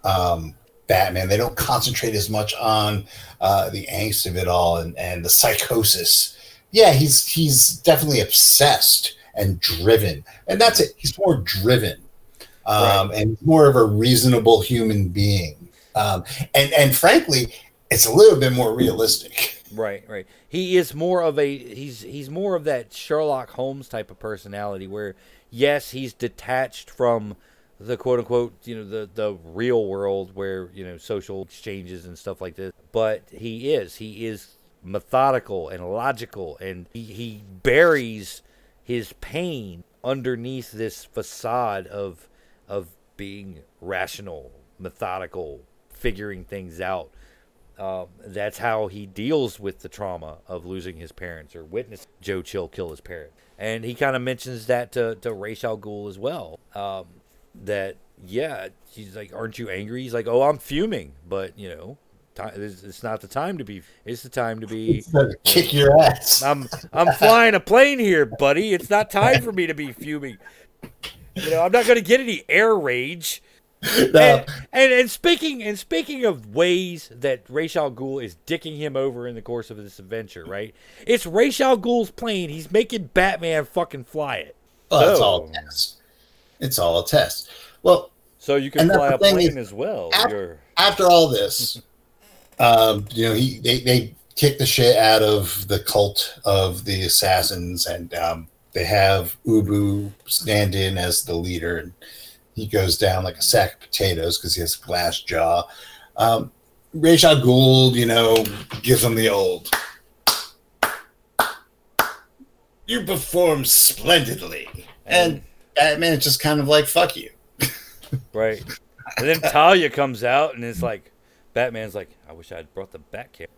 um, Batman. They don't concentrate as much on uh, the angst of it all and, and the psychosis. Yeah, he's he's definitely obsessed and driven, and that's it. He's more driven, um, right. and more of a reasonable human being. Um, and and frankly, it's a little bit more realistic. Right, right. He is more of a he's he's more of that Sherlock Holmes type of personality where yes, he's detached from the quote unquote, you know, the the real world where, you know, social exchanges and stuff like this. But he is. He is methodical and logical and he, he buries his pain underneath this facade of of being rational, methodical, figuring things out um, that's how he deals with the trauma of losing his parents or witness Joe Chill kill his parents. And he kind of mentions that to, to Ra's al Ghul as well. Um, that, yeah, he's like, aren't you angry? He's like, oh, I'm fuming. But, you know, it's, it's not the time to be. It's the time to be. Kick your ass. I'm, I'm flying a plane here, buddy. It's not time for me to be fuming. You know, I'm not going to get any air rage. no. and, and, and speaking and speaking of ways that Ra's al Ghul is dicking him over in the course of this adventure, right? It's Ra's al Ghul's plane. He's making Batman fucking fly it. Well, so, it's all a test. It's all a test. Well, so you can fly a plane as well. After, after all this, um, you know, he they they kick the shit out of the cult of the assassins, and um, they have Ubu stand in as the leader and he goes down like a sack of potatoes because he has a glass jaw. Um, Ra's al Ghul, you know, gives him the old. You perform splendidly, and Batman is just kind of like "fuck you." right, and then Talia comes out and it's like, Batman's like, "I wish I had brought the Batcam."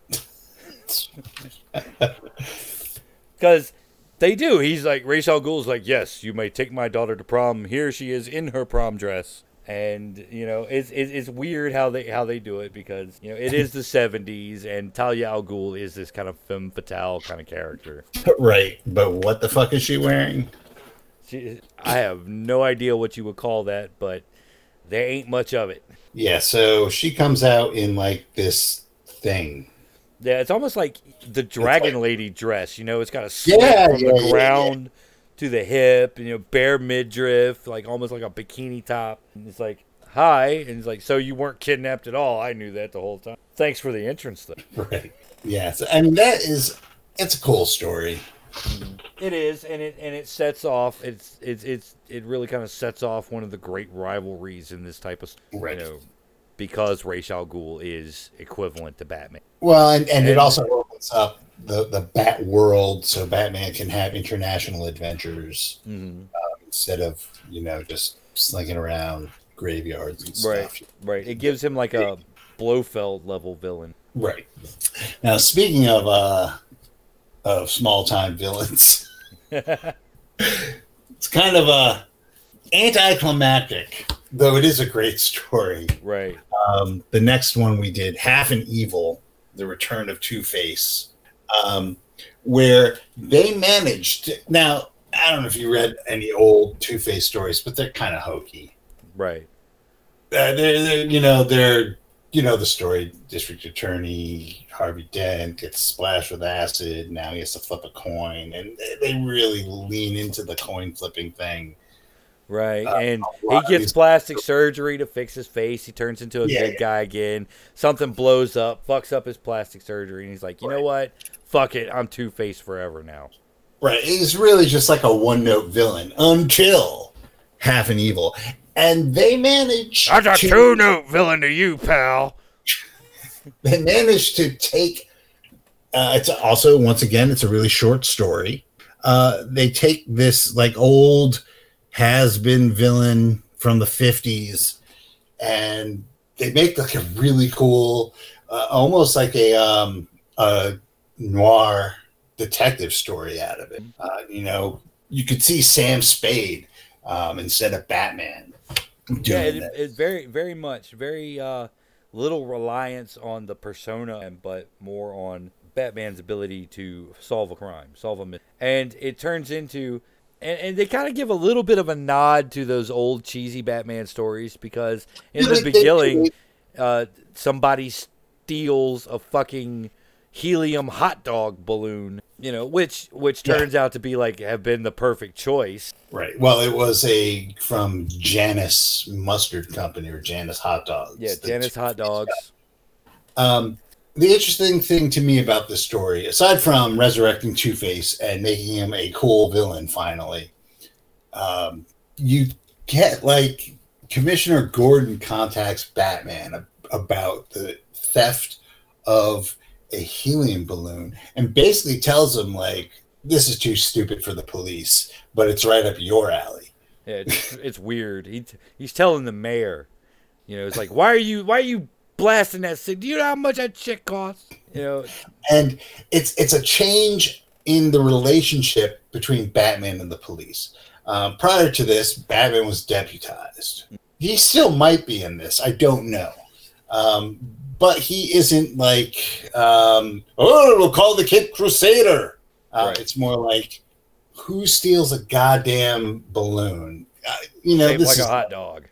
Because they do. He's like Ra's al Ghul's like, yes, you may take my daughter to prom. Here she is in her prom dress, and you know it's it's, it's weird how they how they do it because you know it is the '70s, and Talia al Ghul is this kind of femme fatale kind of character. Right, but what the fuck is she wearing? She, I have no idea what you would call that, but there ain't much of it. Yeah, so she comes out in like this thing yeah, it's almost like the Dragon like, Lady dress. You know, it's got a slit yeah, from yeah, the ground yeah, to the hip. and You know, bare midriff, like almost like a bikini top. And it's like, hi, and it's like, so you weren't kidnapped at all. I knew that the whole time. Thanks for the entrance, though. Right. Yes, I mean that is it's a cool story. It is, and it and it sets off. It's it's it's it really kind of sets off one of the great rivalries in this type of right. you know because Ra's al Ghul is equivalent to Batman. Well, and, and, and it also opens up the, the Bat world so Batman can have international adventures mm-hmm. uh, instead of, you know, just slinking around graveyards and stuff. Right, right. It gives him like a Blofeld level villain. Right. Now, speaking of uh, of small time villains, it's kind of a anticlimactic though it is a great story. Right. Um, the next one we did, Half an Evil, The Return of Two Face, um, where they managed. To, now, I don't know if you read any old Two Face stories, but they're kind of hokey. Right. Uh, they're, they're, you know, they're, you know, the story. District Attorney Harvey Dent gets splashed with acid. Now he has to flip a coin, and they really lean into the coin flipping thing Right, uh, and he gets plastic surgery to fix his face. He turns into a yeah, good yeah. guy again. Something blows up, fucks up his plastic surgery, and he's like, you right. know what? Fuck it, I'm Two Face forever now. Right. He's really just like a one note villain until half an evil. And they manage That's a to- two note villain to you, pal. they managed to take uh, it's also once again it's a really short story. Uh, they take this like old has been villain from the 50s and they make like a really cool uh, almost like a um a noir detective story out of it. Uh, you know you could see sam spade um, instead of batman Yeah, it, it's very, very much, very uh, little reliance on the persona, and but more on Batman's ability to solve a crime, solve a mystery. And it turns into, and, and they kind of give a little bit of a nod to those old cheesy Batman stories because in the beginning, uh, somebody steals a fucking helium hot dog balloon, you know, which which Yeah. turns out to be like have been the perfect choice. Right. Well, it was a from Janice Mustard Company or Janice Hot Dogs. Yeah, Janice hot dogs. Um, the interesting thing to me about this story, aside from resurrecting Two Face and making him a cool villain, finally, um, you get like Commissioner Gordon contacts Batman ab- about the theft of a helium balloon and basically tells him like this is too stupid for the police, but it's right up your alley. Yeah, it's, it's weird. He he's telling the mayor, you know, it's like, why are you why are you blasting that thing? Do you know how much that shit costs? You know, and it's it's a change in the relationship between Batman and the police. Um, prior to this, Batman was deputized. He still might be in this. I don't know, um, but he isn't like um, oh, we'll call the kid Crusader. Uh, Right. It's more like who steals a goddamn balloon? Uh, you know, this like is a hot dog.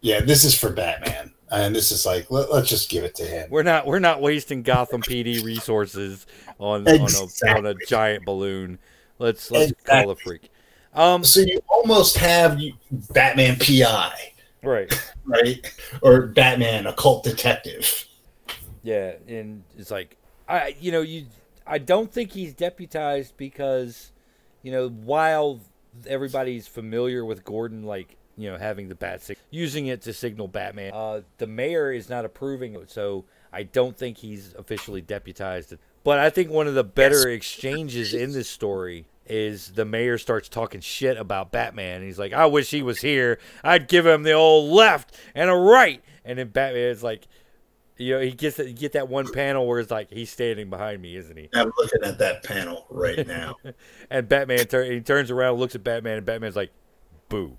yeah, this is for Batman, and this is like let, us just give it to him. We're not we're not wasting Gotham PD resources on on, a, on a giant balloon. Let's let's call a freak. Um, So you almost have Batman PI. right. right? Or Batman, occult detective. Yeah, and it's like I you know you I don't think he's deputized because you know while everybody's familiar with Gordon like you know having the bat sig- using it to signal Batman, uh, the mayor is not approving it, so I don't think he's officially deputized. But I think one of the better exchanges in this story is the mayor starts talking shit about Batman. He's like, "I wish he was here. I'd give him the old left and a right." And then Batman is like, you know, he gets you get that one panel where it's like he's standing behind me, isn't he? I'm looking at that panel right now. And Batman tur- he turns around, looks at Batman, and Batman's like, "Boo!"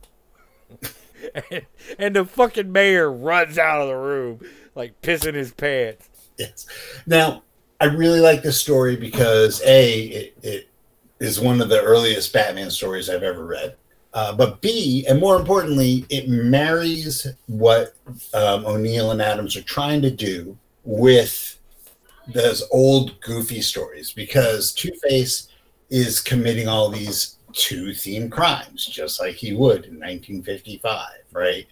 and, and the fucking mayor runs out of the room, like pissing his pants. yes. Now, I really like this story because A, it, it is one of the earliest Batman stories I've ever read. Uh, but B, and more importantly, it marries what um, O'Neil and Adams are trying to do with those old goofy stories because Two Face is committing all these two themed crimes, just like he would in 1955, right?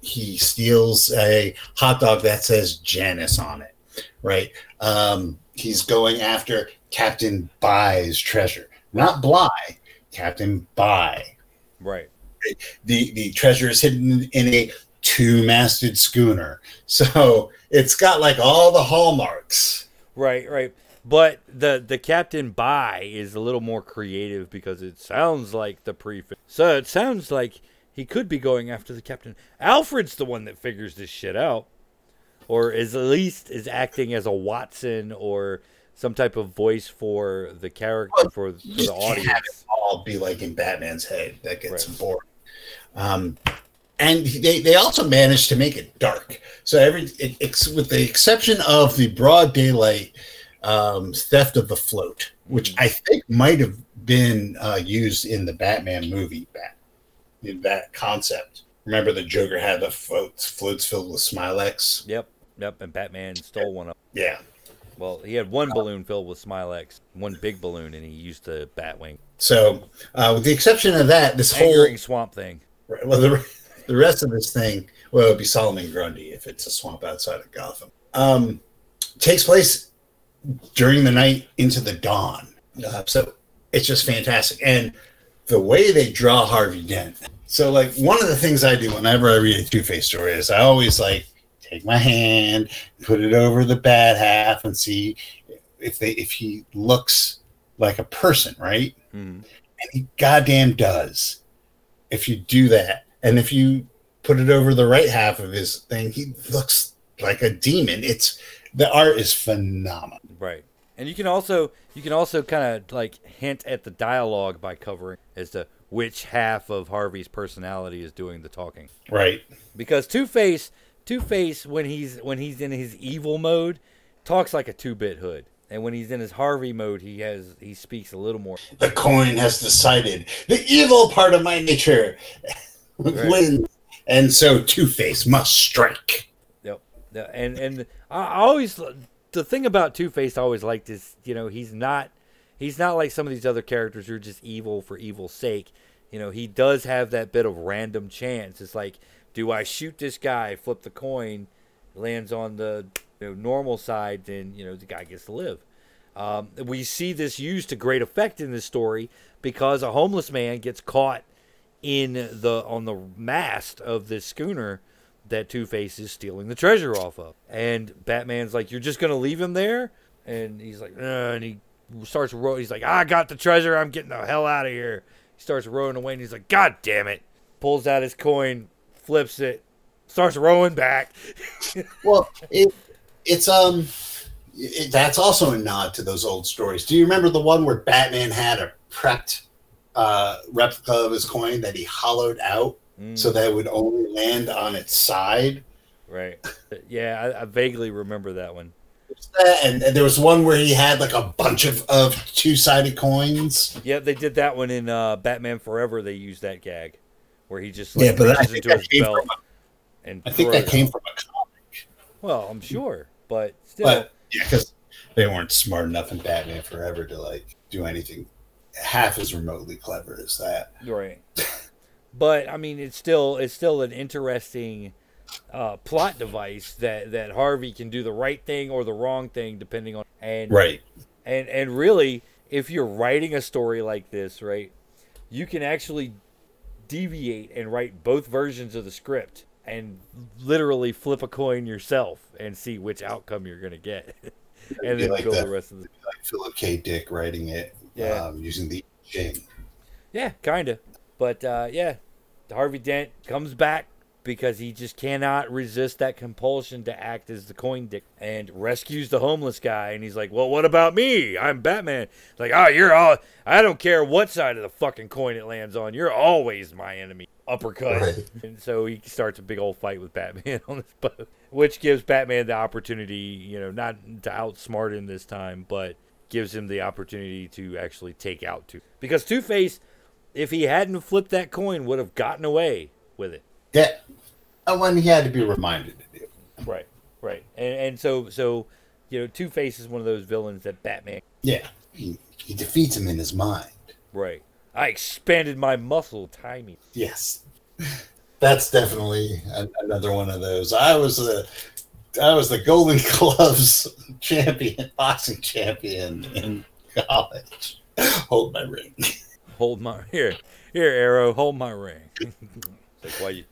He steals a hot dog that says Janice on it, right? Um, he's going after Captain Bye's treasure, not Bly, Captain Bye. Right. The the treasure is hidden in a two-masted schooner, so it's got like all the hallmarks. Right, right. But the the Captain Bye is a little more creative because it sounds like the prefix. So it sounds like he could be going after the Captain. Alfred's the one that figures this shit out, or is at least is acting as a Watson or some type of voice for the character for, for the just can't have it audience. all be like in Batman's head. That gets Right. boring. Um, and they, they also managed to make it dark. So every it, ex, with the exception of the broad daylight um, theft of the float, which I think might have been uh, used in the Batman movie. Bat, in that concept. Remember the Joker had the floats floats filled with Smilex. Yep, yep. And Batman stole one of. Them. Yeah. Well, he had one balloon filled with Smilex, one big balloon, and he used the Batwing. So uh, with the exception of that, this whole Swamp Thing. Right. Well, the, the rest of this thing, well, it would be Solomon Grundy if it's a swamp outside of Gotham. Um, takes place during the night into the dawn. Uh, so it's just fantastic. And the way they draw Harvey Dent. So, like, one of the things I do whenever I read a Two Face story is I always like take my hand, put it over the bad half, and see if they if he looks like a person, right? Mhm. And he goddamn does. If you do that, and if you put it over the right half of his thing, he looks like a demon. It's the art is phenomenal. Right. And you can also you can also kind of like hint at the dialogue by covering as to which half of Harvey's personality is doing the talking. Right. Because Two Face Two Face when he's when he's in his evil mode talks like a two bit hood. And when he's in his Harvey mode, he has he speaks a little more. The coin has decided the evil part of my nature Right. wins. And so Two Face must strike. Yep. And and I I always the thing about Two Face I always liked is you know he's not he's not like some of these other characters who are just evil for evil's sake. You know he does have that bit of random chance. It's like, do I shoot this guy? Flip the coin, lands on the you know, normal side, then you know the guy gets to live. Um, we see this used to great effect in this story because a homeless man gets caught in the on the mast of this schooner that Two Face is stealing the treasure off of. And Batman's like, "You're just gonna leave him there?" And he's like, "Uh," and he starts rowing. He's like, "I got the treasure. I'm getting the hell out of here." He starts rowing away, and he's like, "God damn it!" Pulls out his coin, flips it, starts rowing back. Well, it, it's um, it, that's also a nod to those old stories. Do you remember the one where Batman had a prepped uh, replica of his coin that he hollowed out Mm, so that it would only land on its side? right? Yeah, I, I vaguely remember that one. And, and there was one where he had like a bunch of, of two sided coins. Yeah, they did that one in uh, Batman Forever. They used that gag where he just like, Yeah, but I think into that his came from and I think that came from a comic, Well, I'm sure, but still, but yeah, because they weren't smart enough in Batman Forever to like do anything half as remotely clever as that. right. but I mean, it's still it's still an interesting uh, plot device that that Harvey can do the right thing or the wrong thing depending on and Right. and and really if you're writing a story like this right you can actually deviate and write both versions of the script and literally flip a coin yourself and see which outcome you're going to get and then like build that. the rest of the Like Philip K. Dick writing it Yeah. um, using the I Ching. yeah kind of but uh, yeah harvey dent comes back because he just cannot resist that compulsion to act as the coin dick and rescues the homeless guy. And he's like well what about me? I'm batman. It's like oh you're all i don't care what side of the fucking coin it lands on. You're always my enemy. Uppercut. Right. and so he starts a big old fight with batman on this boat which gives batman the opportunity you know not to outsmart him this time but gives him the opportunity to actually take out two because two-face if he hadn't flipped that coin would have gotten away with it Yeah. And when he had to be reminded to do. Right, right, and and so so, you know, Two Face is one of those villains that Batman. Yeah. He, he defeats him in his mind. Right. I expanded my muscle timing. Yes. That's definitely a, another one of those. I was the I was the Golden Gloves champion, boxing champion in college. Hold my ring. Hold my here, here, Arrow. Hold my ring. like why you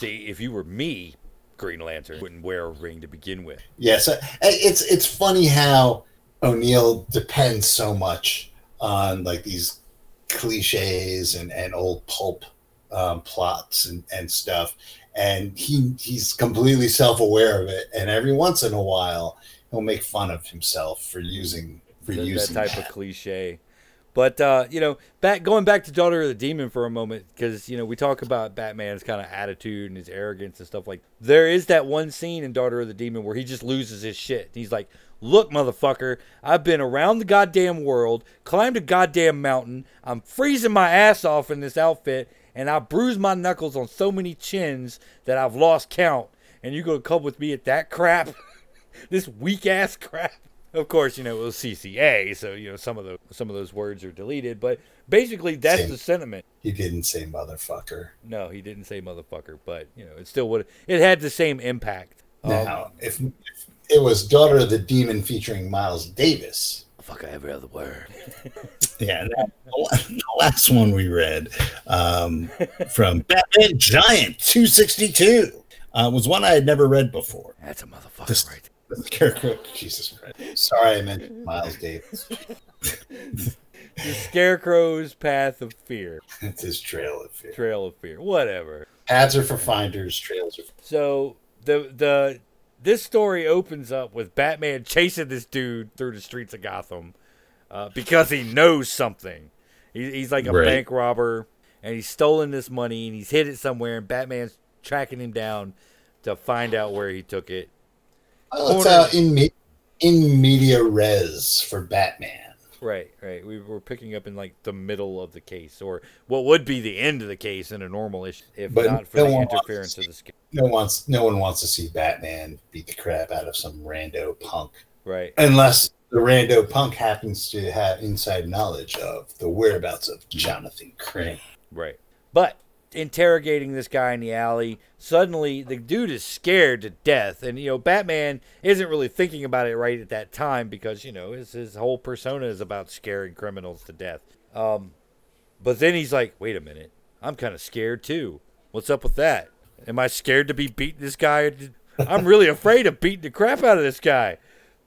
see if you were me, Green Lantern wouldn't wear a ring to begin with. Yes, uh, it's it's funny how O'Neil depends so much on like these cliches and, and old pulp um, plots and, and stuff, and he he's completely self aware of it. And every once in a while, he'll make fun of himself for using for That, that using type of cliche. But uh, you know, back going back to Daughter of the Demon for a moment, because you know we talk about Batman's kind of attitude and his arrogance and stuff like. There is that one scene in Daughter of the Demon where he just loses his shit. He's like, "Look, motherfucker, I've been around the goddamn world, climbed a goddamn mountain. I'm freezing my ass off in this outfit, and I bruised my knuckles on so many chins that I've lost count. And you're gonna come with me at that crap? this weak ass crap." Of course, you know it was CCA, so you know some of the some of those words are deleted. But basically, that's Same. the sentiment. He didn't say motherfucker. No, he didn't say motherfucker, but you know it still would. It had the same impact. Um, Now, if, if it was Daughter of the Demon featuring Miles Davis, motherfucker every other word. Yeah, that, the last one we read um, from Batman Giant 262 uh, was one I had never read before. That's a motherfucker This- right The Scarecrow, Jesus Christ. Sorry, I meant Miles Davis. The Scarecrow's Path of Fear. It's his trail of fear. Trail of Fear. Whatever. Paths are for finders, trails are for So the the this story opens up with Batman chasing this dude through the streets of Gotham uh, because he knows something. He, he's like a Right. bank robber, and he's stolen this money and he's hid it somewhere, and Batman's tracking him down to find out where he took it. Well, it's uh, in, me- in media res for Batman. Right, right. We were picking up in like the middle of the case, or what would be the end of the case in a normal issue, if But not for no the one wants to interference of the sca- No one wants no one wants to see Batman beat the crap out of some rando punk. Right. Unless the rando punk happens to have inside knowledge of the whereabouts of Jonathan Crane. Right. But interrogating this guy in the alley, suddenly the dude is scared to death. And, you know, Batman isn't really thinking about it right at that time because, you know, his, his whole persona is about scaring criminals to death. Um, but then he's like, wait a minute. I'm kind of scared too. What's up with that? Am I scared to be beating this guy? I'm really afraid of beating the crap out of this guy.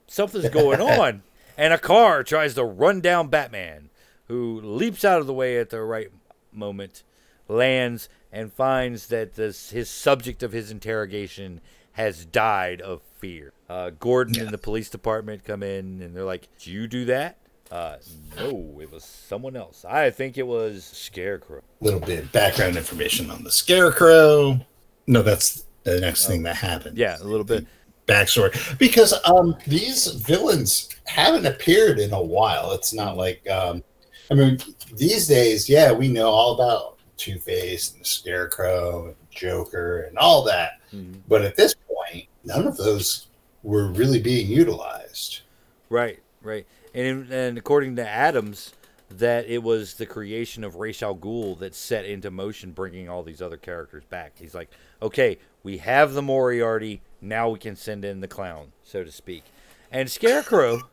Something's going on. And a car tries to run down Batman, who leaps out of the way at the right moment, lands, and finds that this, his subject of his interrogation has died of fear. Uh, Gordon and the police department come in, and they're like, "Did you do that?" Uh, no, it was someone else. I think it was Scarecrow. A little bit of background information on the Scarecrow. No, that's the next thing that happened. Yeah, a little bit. backstory because um these villains haven't appeared in a while. It's not like um I mean these days, yeah, we know all about Two Face and the Scarecrow and Joker and all that. Mhm. But at this point, none of those were really being utilized. Right, right. And and according to Adams, that it was the creation of Ra's al Ghul that set into motion bringing all these other characters back. He's like, okay, we have the Moriarty, now we can send in the clown, so to speak. And Scarecrow,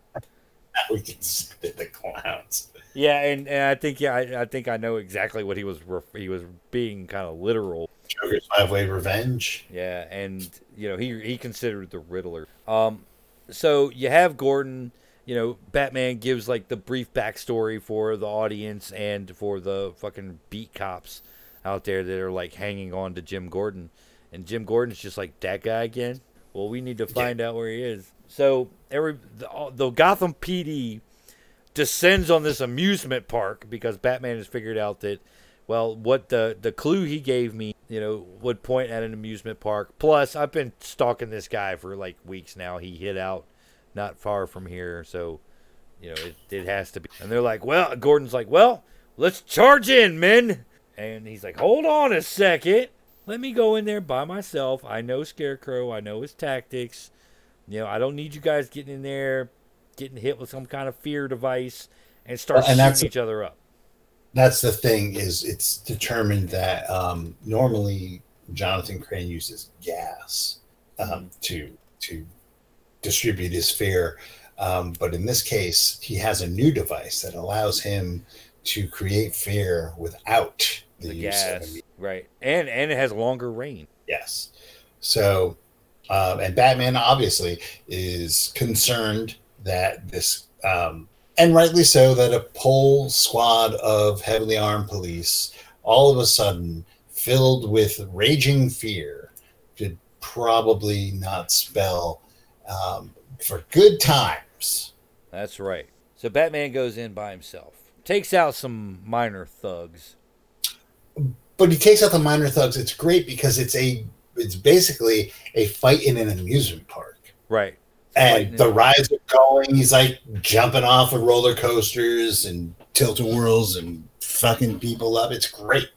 We can spit the clowns. yeah, and, and I think yeah, I, I think I know exactly what he was ref- he was being kind of literal. Joker's Five Way Revenge. Yeah, and you know he he considered the Riddler. Um, so you have Gordon. You know, Batman gives like the brief backstory for the audience and for the fucking beat cops out there that are like hanging on to Jim Gordon, and Jim Gordon's just like that guy again. Well, we need to find out where he is. So every the, the Gotham PD descends on this amusement park because Batman has figured out that well what the the clue he gave me you know would point at an amusement park. Plus I've been stalking this guy for like weeks now. He hid out not far from here so you know it, it has to be. And they're like well Gordon's like well let's charge in men. And he's like hold on a second. Let me go in there by myself. I know Scarecrow. I know his tactics you know I don't need you guys getting in there getting hit with some kind of fear device and start Well, and each other up. That's the thing is it's determined that um, normally Jonathan Crane uses gas um, to to distribute his fear, um, but in this case he has a new device that allows him to create fear without the, The use of gas, right? And and it has longer range. Yes. So, um, and Batman obviously is concerned that this, um, and rightly so, that a whole squad of heavily armed police, all of a sudden filled with raging fear, could probably not spell um, for good times. That's right. So Batman goes in by himself, takes out some minor thugs. But he takes out the minor thugs. It's great because it's a, it's basically a fight in an amusement park. Right. and the rides are going. He's like jumping off of roller coasters and tilt a whirls and fucking people up. It's great.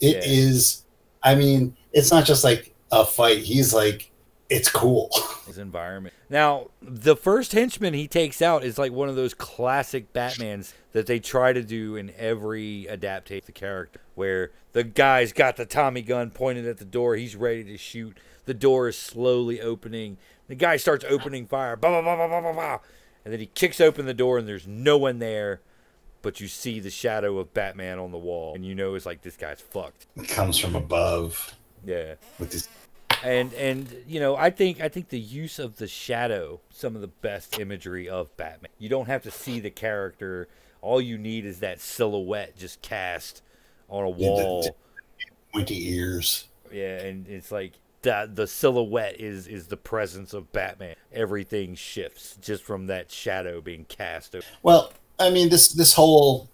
It is. Yeah. I mean, it's not just like a fight. He's like, it's cool. His environment. Now, the first henchman he takes out is like one of those classic Batmans that they try to do in every adaptation of the character, where the guy's got the Tommy gun pointed at the door, he's ready to shoot. The door is slowly opening. The guy starts opening fire, bah, bah, bah, bah, bah, bah, bah. and then he kicks open the door and there's no one there, but you see the shadow of Batman on the wall, and you know it's like this guy's fucked. It comes from above Yeah. with this. and and you know i think i think the use of the shadow some of the best imagery of batman you don't have to see the character all you need is that silhouette just cast on a Yeah, wall pointy ears. yeah and it's like that the silhouette is is the presence of batman everything shifts just from that shadow being cast over. Well, I mean this this whole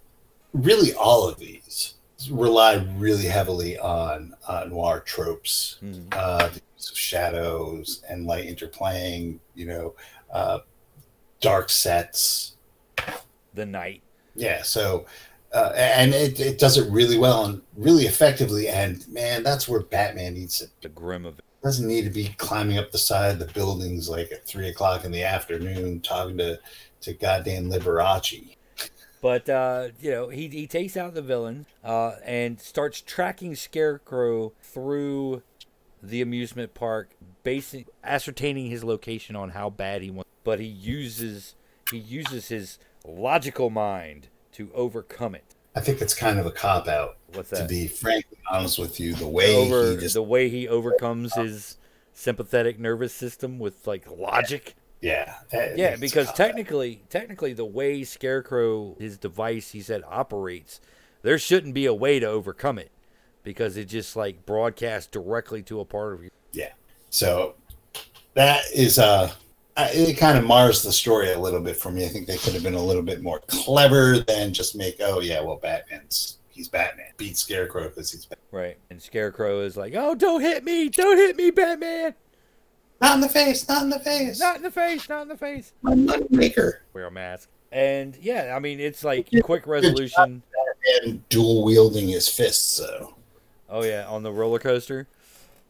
really all of these rely really heavily on uh, noir tropes, Mhm. uh, the use of shadows and light interplaying. You know, uh, dark sets. the night Yeah, so uh, and it, it does it really well and really effectively. And man, that's where Batman needs to the grim of it doesn't need to be climbing up the side of the buildings like at three o'clock in the afternoon talking to to goddamn Liberace. But uh, you know, he he takes out the villain uh, and starts tracking Scarecrow through the amusement park, basing ascertaining his location on how bad he wants. But he uses he uses his logical mind to overcome it. I think it's kind of a cop out. What's that? To be frankly honest with you, the way Over he just the way he overcomes his sympathetic nervous system with like logic. yeah that- Yeah, because technically, technically, the way Scarecrow, his device, he said operates, there shouldn't be a way to overcome it, because it just like broadcasts directly to a part of you. yeah. So that is uh I- it kind of mars the story a little bit for me. I think they could have been a little bit more clever than just make oh yeah well Batman's he's Batman beat Scarecrow because he's Batman. Right. And Scarecrow is like, "Oh, don't hit me! Don't hit me, Batman! not in the face, not in the face, Not in the face! Not in the face!" my moneymaker. Wear a mask. And yeah, I mean, it's like quick resolution. And dual wielding his fists though. Oh yeah, on the roller coaster.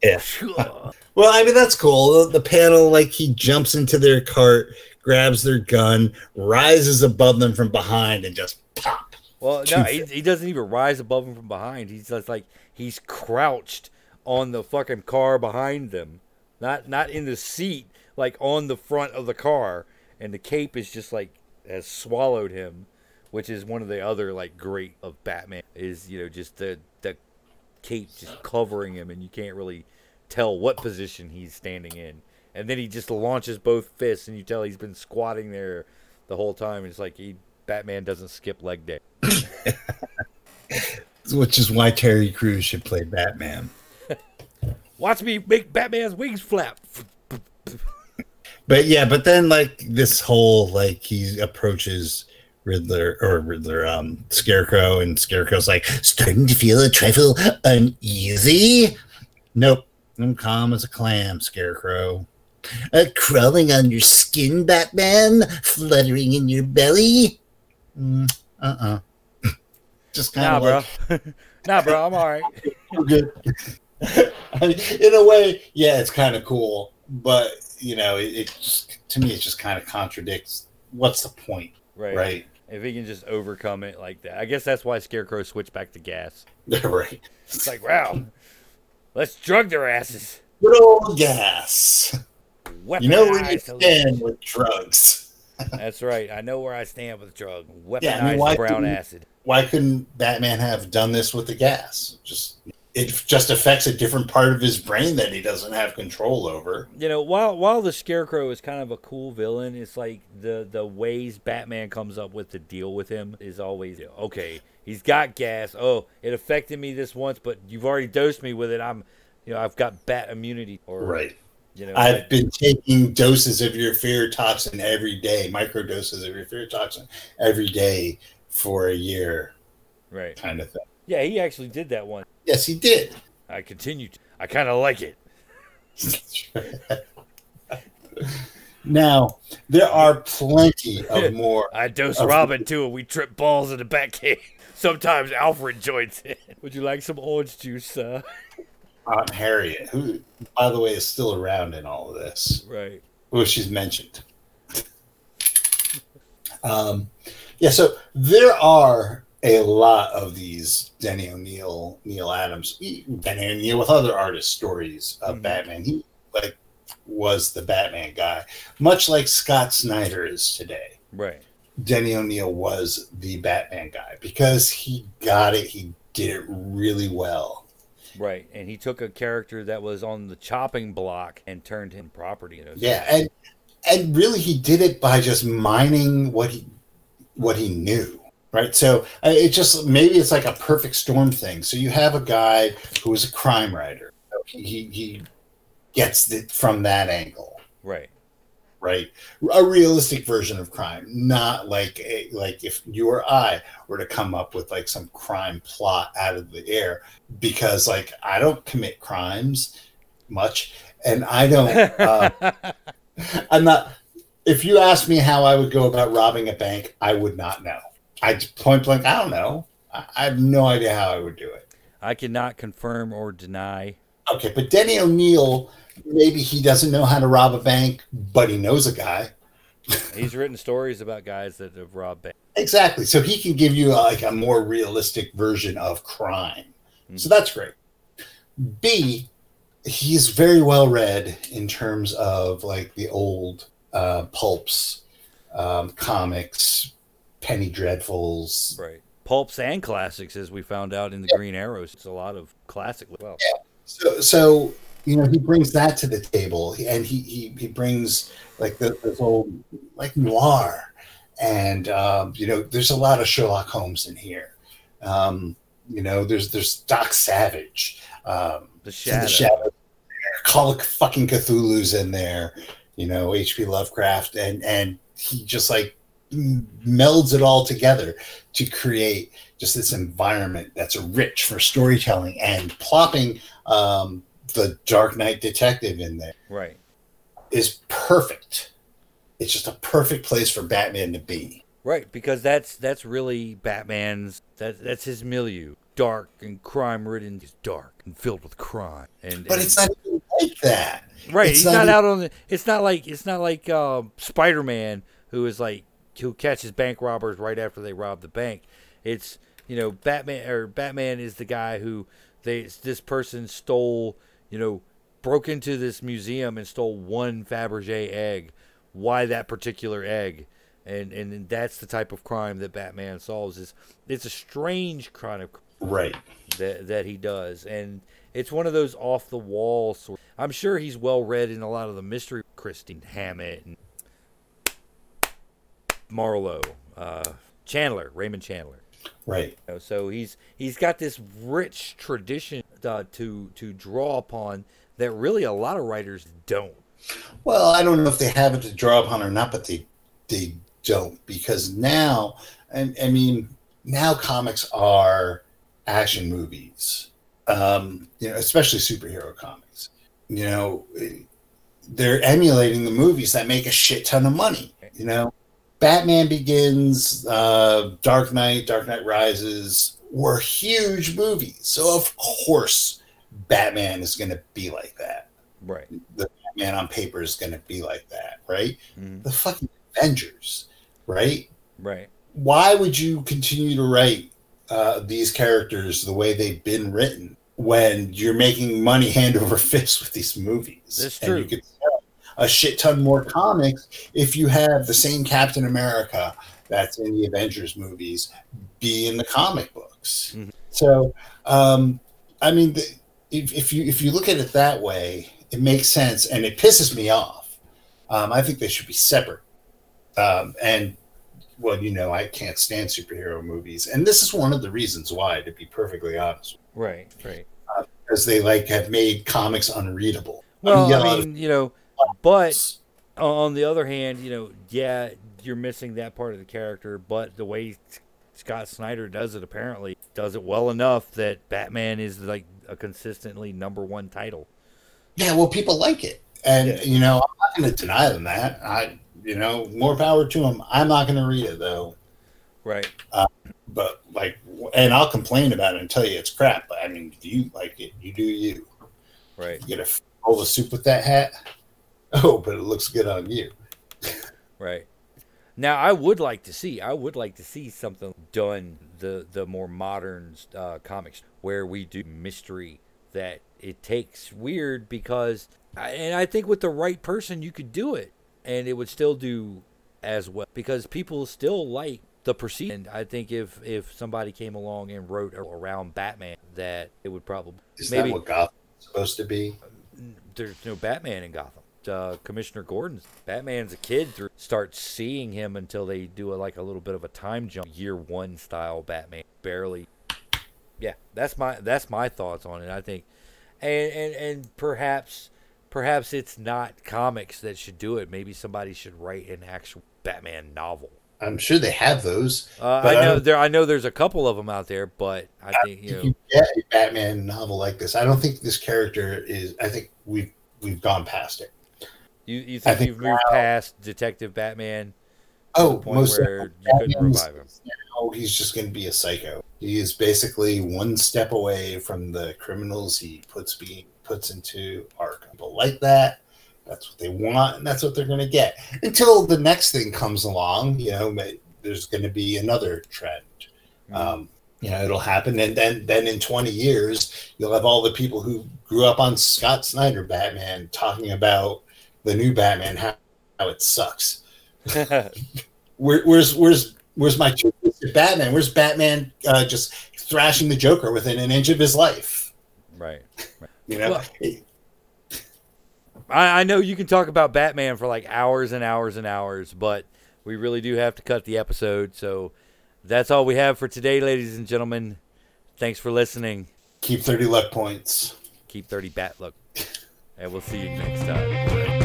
Yeah. Well, I mean that's cool. The, the panel, like he jumps into their cart, grabs their gun, rises above them from behind, and just pop. Well, no, he, he doesn't even rise above him from behind. He's just like he's crouched on the fucking car behind them, not not in the seat, like on the front of the car, and the cape is just like has swallowed him, which is one of the other like great of Batman is you know just the the cape just covering him, and you can't really tell what position he's standing in, and then he just launches both fists, and you tell he's been squatting there the whole time. It's like he Batman doesn't skip leg day. Which is why Terry Crews should play Batman. Watch me make Batman's wings flap. But yeah, but then like this whole like he approaches Riddler or Riddler, um, Scarecrow, and Scarecrow's like starting to feel a trifle uneasy. Nope, I'm calm as a clam, Scarecrow. Uh, crawling on your skin, Batman, fluttering in your belly. Mm, uh-uh. Just kind Nah, of bro. nah, bro. I'm all right. I'm good. in a way, yeah, it's kind of cool, but you know, it, it just to me, it just kind of contradicts. What's the point, Right. right? If he can just overcome it like that, I guess that's why Scarecrow switched back to gas. right. It's like, wow, let's drug their asses. Good old gas. You know where you stand with drugs. That's right. I know where I stand with drug. Weaponize Yeah, I mean, brown acid. Why couldn't Batman have done this with the gas? Just it just affects a different part of his brain that he doesn't have control over. You know, while while the Scarecrow is kind of a cool villain, it's like the the ways Batman comes up with to deal with him is always okay. He's got gas. Oh, it affected me this once, but you've already dosed me with it. I'm, you know, I've got bat immunity. Or Right. You know, I've been taking doses of your fear toxin every day, micro doses of your fear toxin every day for a year, right. kind of thing. Yeah, he actually did that one. Yes, he did. I continued. I kind of like it. now, there are plenty of more. I dose Of- Robin too, and we trip balls in the Batcave. Sometimes Alfred joins in. Would you like some orange juice, sir? Aunt Harriet, who, by the way, is still around in all of this. Right. Well, she's mentioned. um, yeah, so there are a lot of these Denny O'Neil, Neal Adams, Denny O'Neil with other artist stories of Mhm. Batman. He like was the Batman guy, much like Scott Snyder is today. Right. Denny O'Neil was the Batman guy because he got it. He did it really well. Right, and he took a character that was on the chopping block and turned him property. You know, Yeah, and and really he did it by just mining what he what he knew. Right, so uh, it just maybe it's like a perfect storm thing. So you have a guy who is a crime writer. He he gets it from that angle. right, right? A realistic version of crime, not like a, like if you or I were to come up with like some crime plot out of the air, because like I don't commit crimes much, and I don't. Uh, I'm not. If you asked me how I would go about robbing a bank, I would not know. I point blank, I don't know. I, I have no idea how I would do it. I cannot confirm or deny. Okay, but Denny O'Neil, maybe he doesn't know how to rob a bank, but he knows a guy. He's written stories about guys that have robbed banks. Exactly. So he can give you like a more realistic version of crime. So that's great. B, he's very well read in terms of like the old uh, pulps, um, comics, penny dreadfuls. Right. Pulps and classics, as we found out in the Green Arrows. It's a lot of classic. Well, So, so you know he brings that to the table, and he he, he brings like the, this old like noir, and um, you know there's a lot of Sherlock Holmes in here. Um, you know there's there's Doc Savage, um, the shadow. the shadow. Call fucking Cthulhu's in there, you know, H.P. Lovecraft, and and he just like melds it all together to create just this environment that's rich for storytelling and plopping um, the Dark Knight detective in there Right. is perfect. It's just a perfect place for Batman to be. Right, because that's that's really Batman's that that's his milieu. Dark and crime ridden. He's dark and filled with crime. And But and- it's not even like that. right. it's he's not not, even- out on the. It's not like it's not like uh, Spider Man who is like who catches bank robbers right after they rob the bank. It's you know Batman or Batman is the guy who they this person stole you know broke into this museum and stole one Fabergé egg. Why that particular egg? And and that's the type of crime that Batman solves. Is it's a strange kind of Right. that that he does, and it's one of those off the wall sort. I'm sure he's well read in a lot of the mystery. Christine Hammett and Marlowe, uh, Chandler, Raymond Chandler. Right. You know, so he's he's got this rich tradition uh, to to draw upon that really a lot of writers don't. Well, I don't know if they have it to draw upon or not, but they they don't because now, and I mean, now comics are action movies. Um, you know, especially superhero comics. You know, they're emulating the movies that make a shit ton of money. You know, Batman Begins, uh, Dark Knight, Dark Knight Rises were huge movies, so of course, Batman is going to be like that Right. the Batman on paper is going to be like that, right? Mhm. The fucking Avengers, right? Right. Why would you continue to write uh, these characters the way they've been written when you're making money hand over fist with these movies? That's And true. you could a shit ton more comics if you have the same Captain America that's in the Avengers movies be in the comic books. Mhm. So, um, I mean, the, if, if you if you look at it that way, it makes sense, and it pisses me off. Um, I think they should be separate. Um, and well, you know, I can't stand superhero movies, and this is one of the reasons why, to be perfectly honest, Right. Right. because they like have made comics unreadable. Well, yeah, I mean, you know, but on the other hand, you know, yeah, you're missing that part of the character, but the way Scott Snyder does it apparently does it well enough that Batman is like a consistently number one title. yeah, well, people like it, and Yeah. you know, I'm not going to deny them that. I, you know, more power to them. I'm not going to read it though. Right. Uh, but like and i'll complain about it and tell you it's crap but i mean if you like it you do you Right. you get a bowl of soup with that hat oh but it looks good on you Right. Now, I would like to see. I would like to see something done the the more modern uh, comics where we do mystery that it takes weird because and I think with the right person, you could do it, and it would still do as well because people still like the proceed. And I think if if somebody came along and wrote around Batman, that it would probably Is maybe that what Gotham's supposed to be? there's no Batman in Gotham. Uh, Commissioner Gordon's Batman's a kid. Through, start seeing him until they do a, like a little bit of a time jump, year one style Batman. Barely. Yeah, that's my that's my thoughts on it. I think, and and and perhaps perhaps it's not comics that should do it. Maybe somebody should write an actual Batman novel. I'm sure they have those. Uh, I know don't there. I know there's a couple of them out there, but I think you know. you get a Batman novel like this. I don't think this character is. I think we've we've gone past it. You, you think, think you've moved past Detective Batman Oh, to the point most where you couldn't revive him? now he's just going to be a psycho. He is basically one step away from the criminals he puts being puts into Arkham. People like that. That's what they want, and that's what they're going to get until the next thing comes along. You know, there's going to be another trend. Mm-hmm. Um, you know, it'll happen, and then then in 20 years, you'll have all the people who grew up on Scott Snyder Batman talking about the new Batman how, how it sucks. Where, where's where's where's my Batman? Where's Batman uh, just thrashing the Joker within an inch of his life? right. You know, Well- I, I know you can talk about Batman for like hours and hours and hours, but we really do have to cut the episode. So that's all we have for today, ladies and gentlemen. Thanks for listening. keep 30 luck points. Keep 30 bat luck. And we'll see you next time.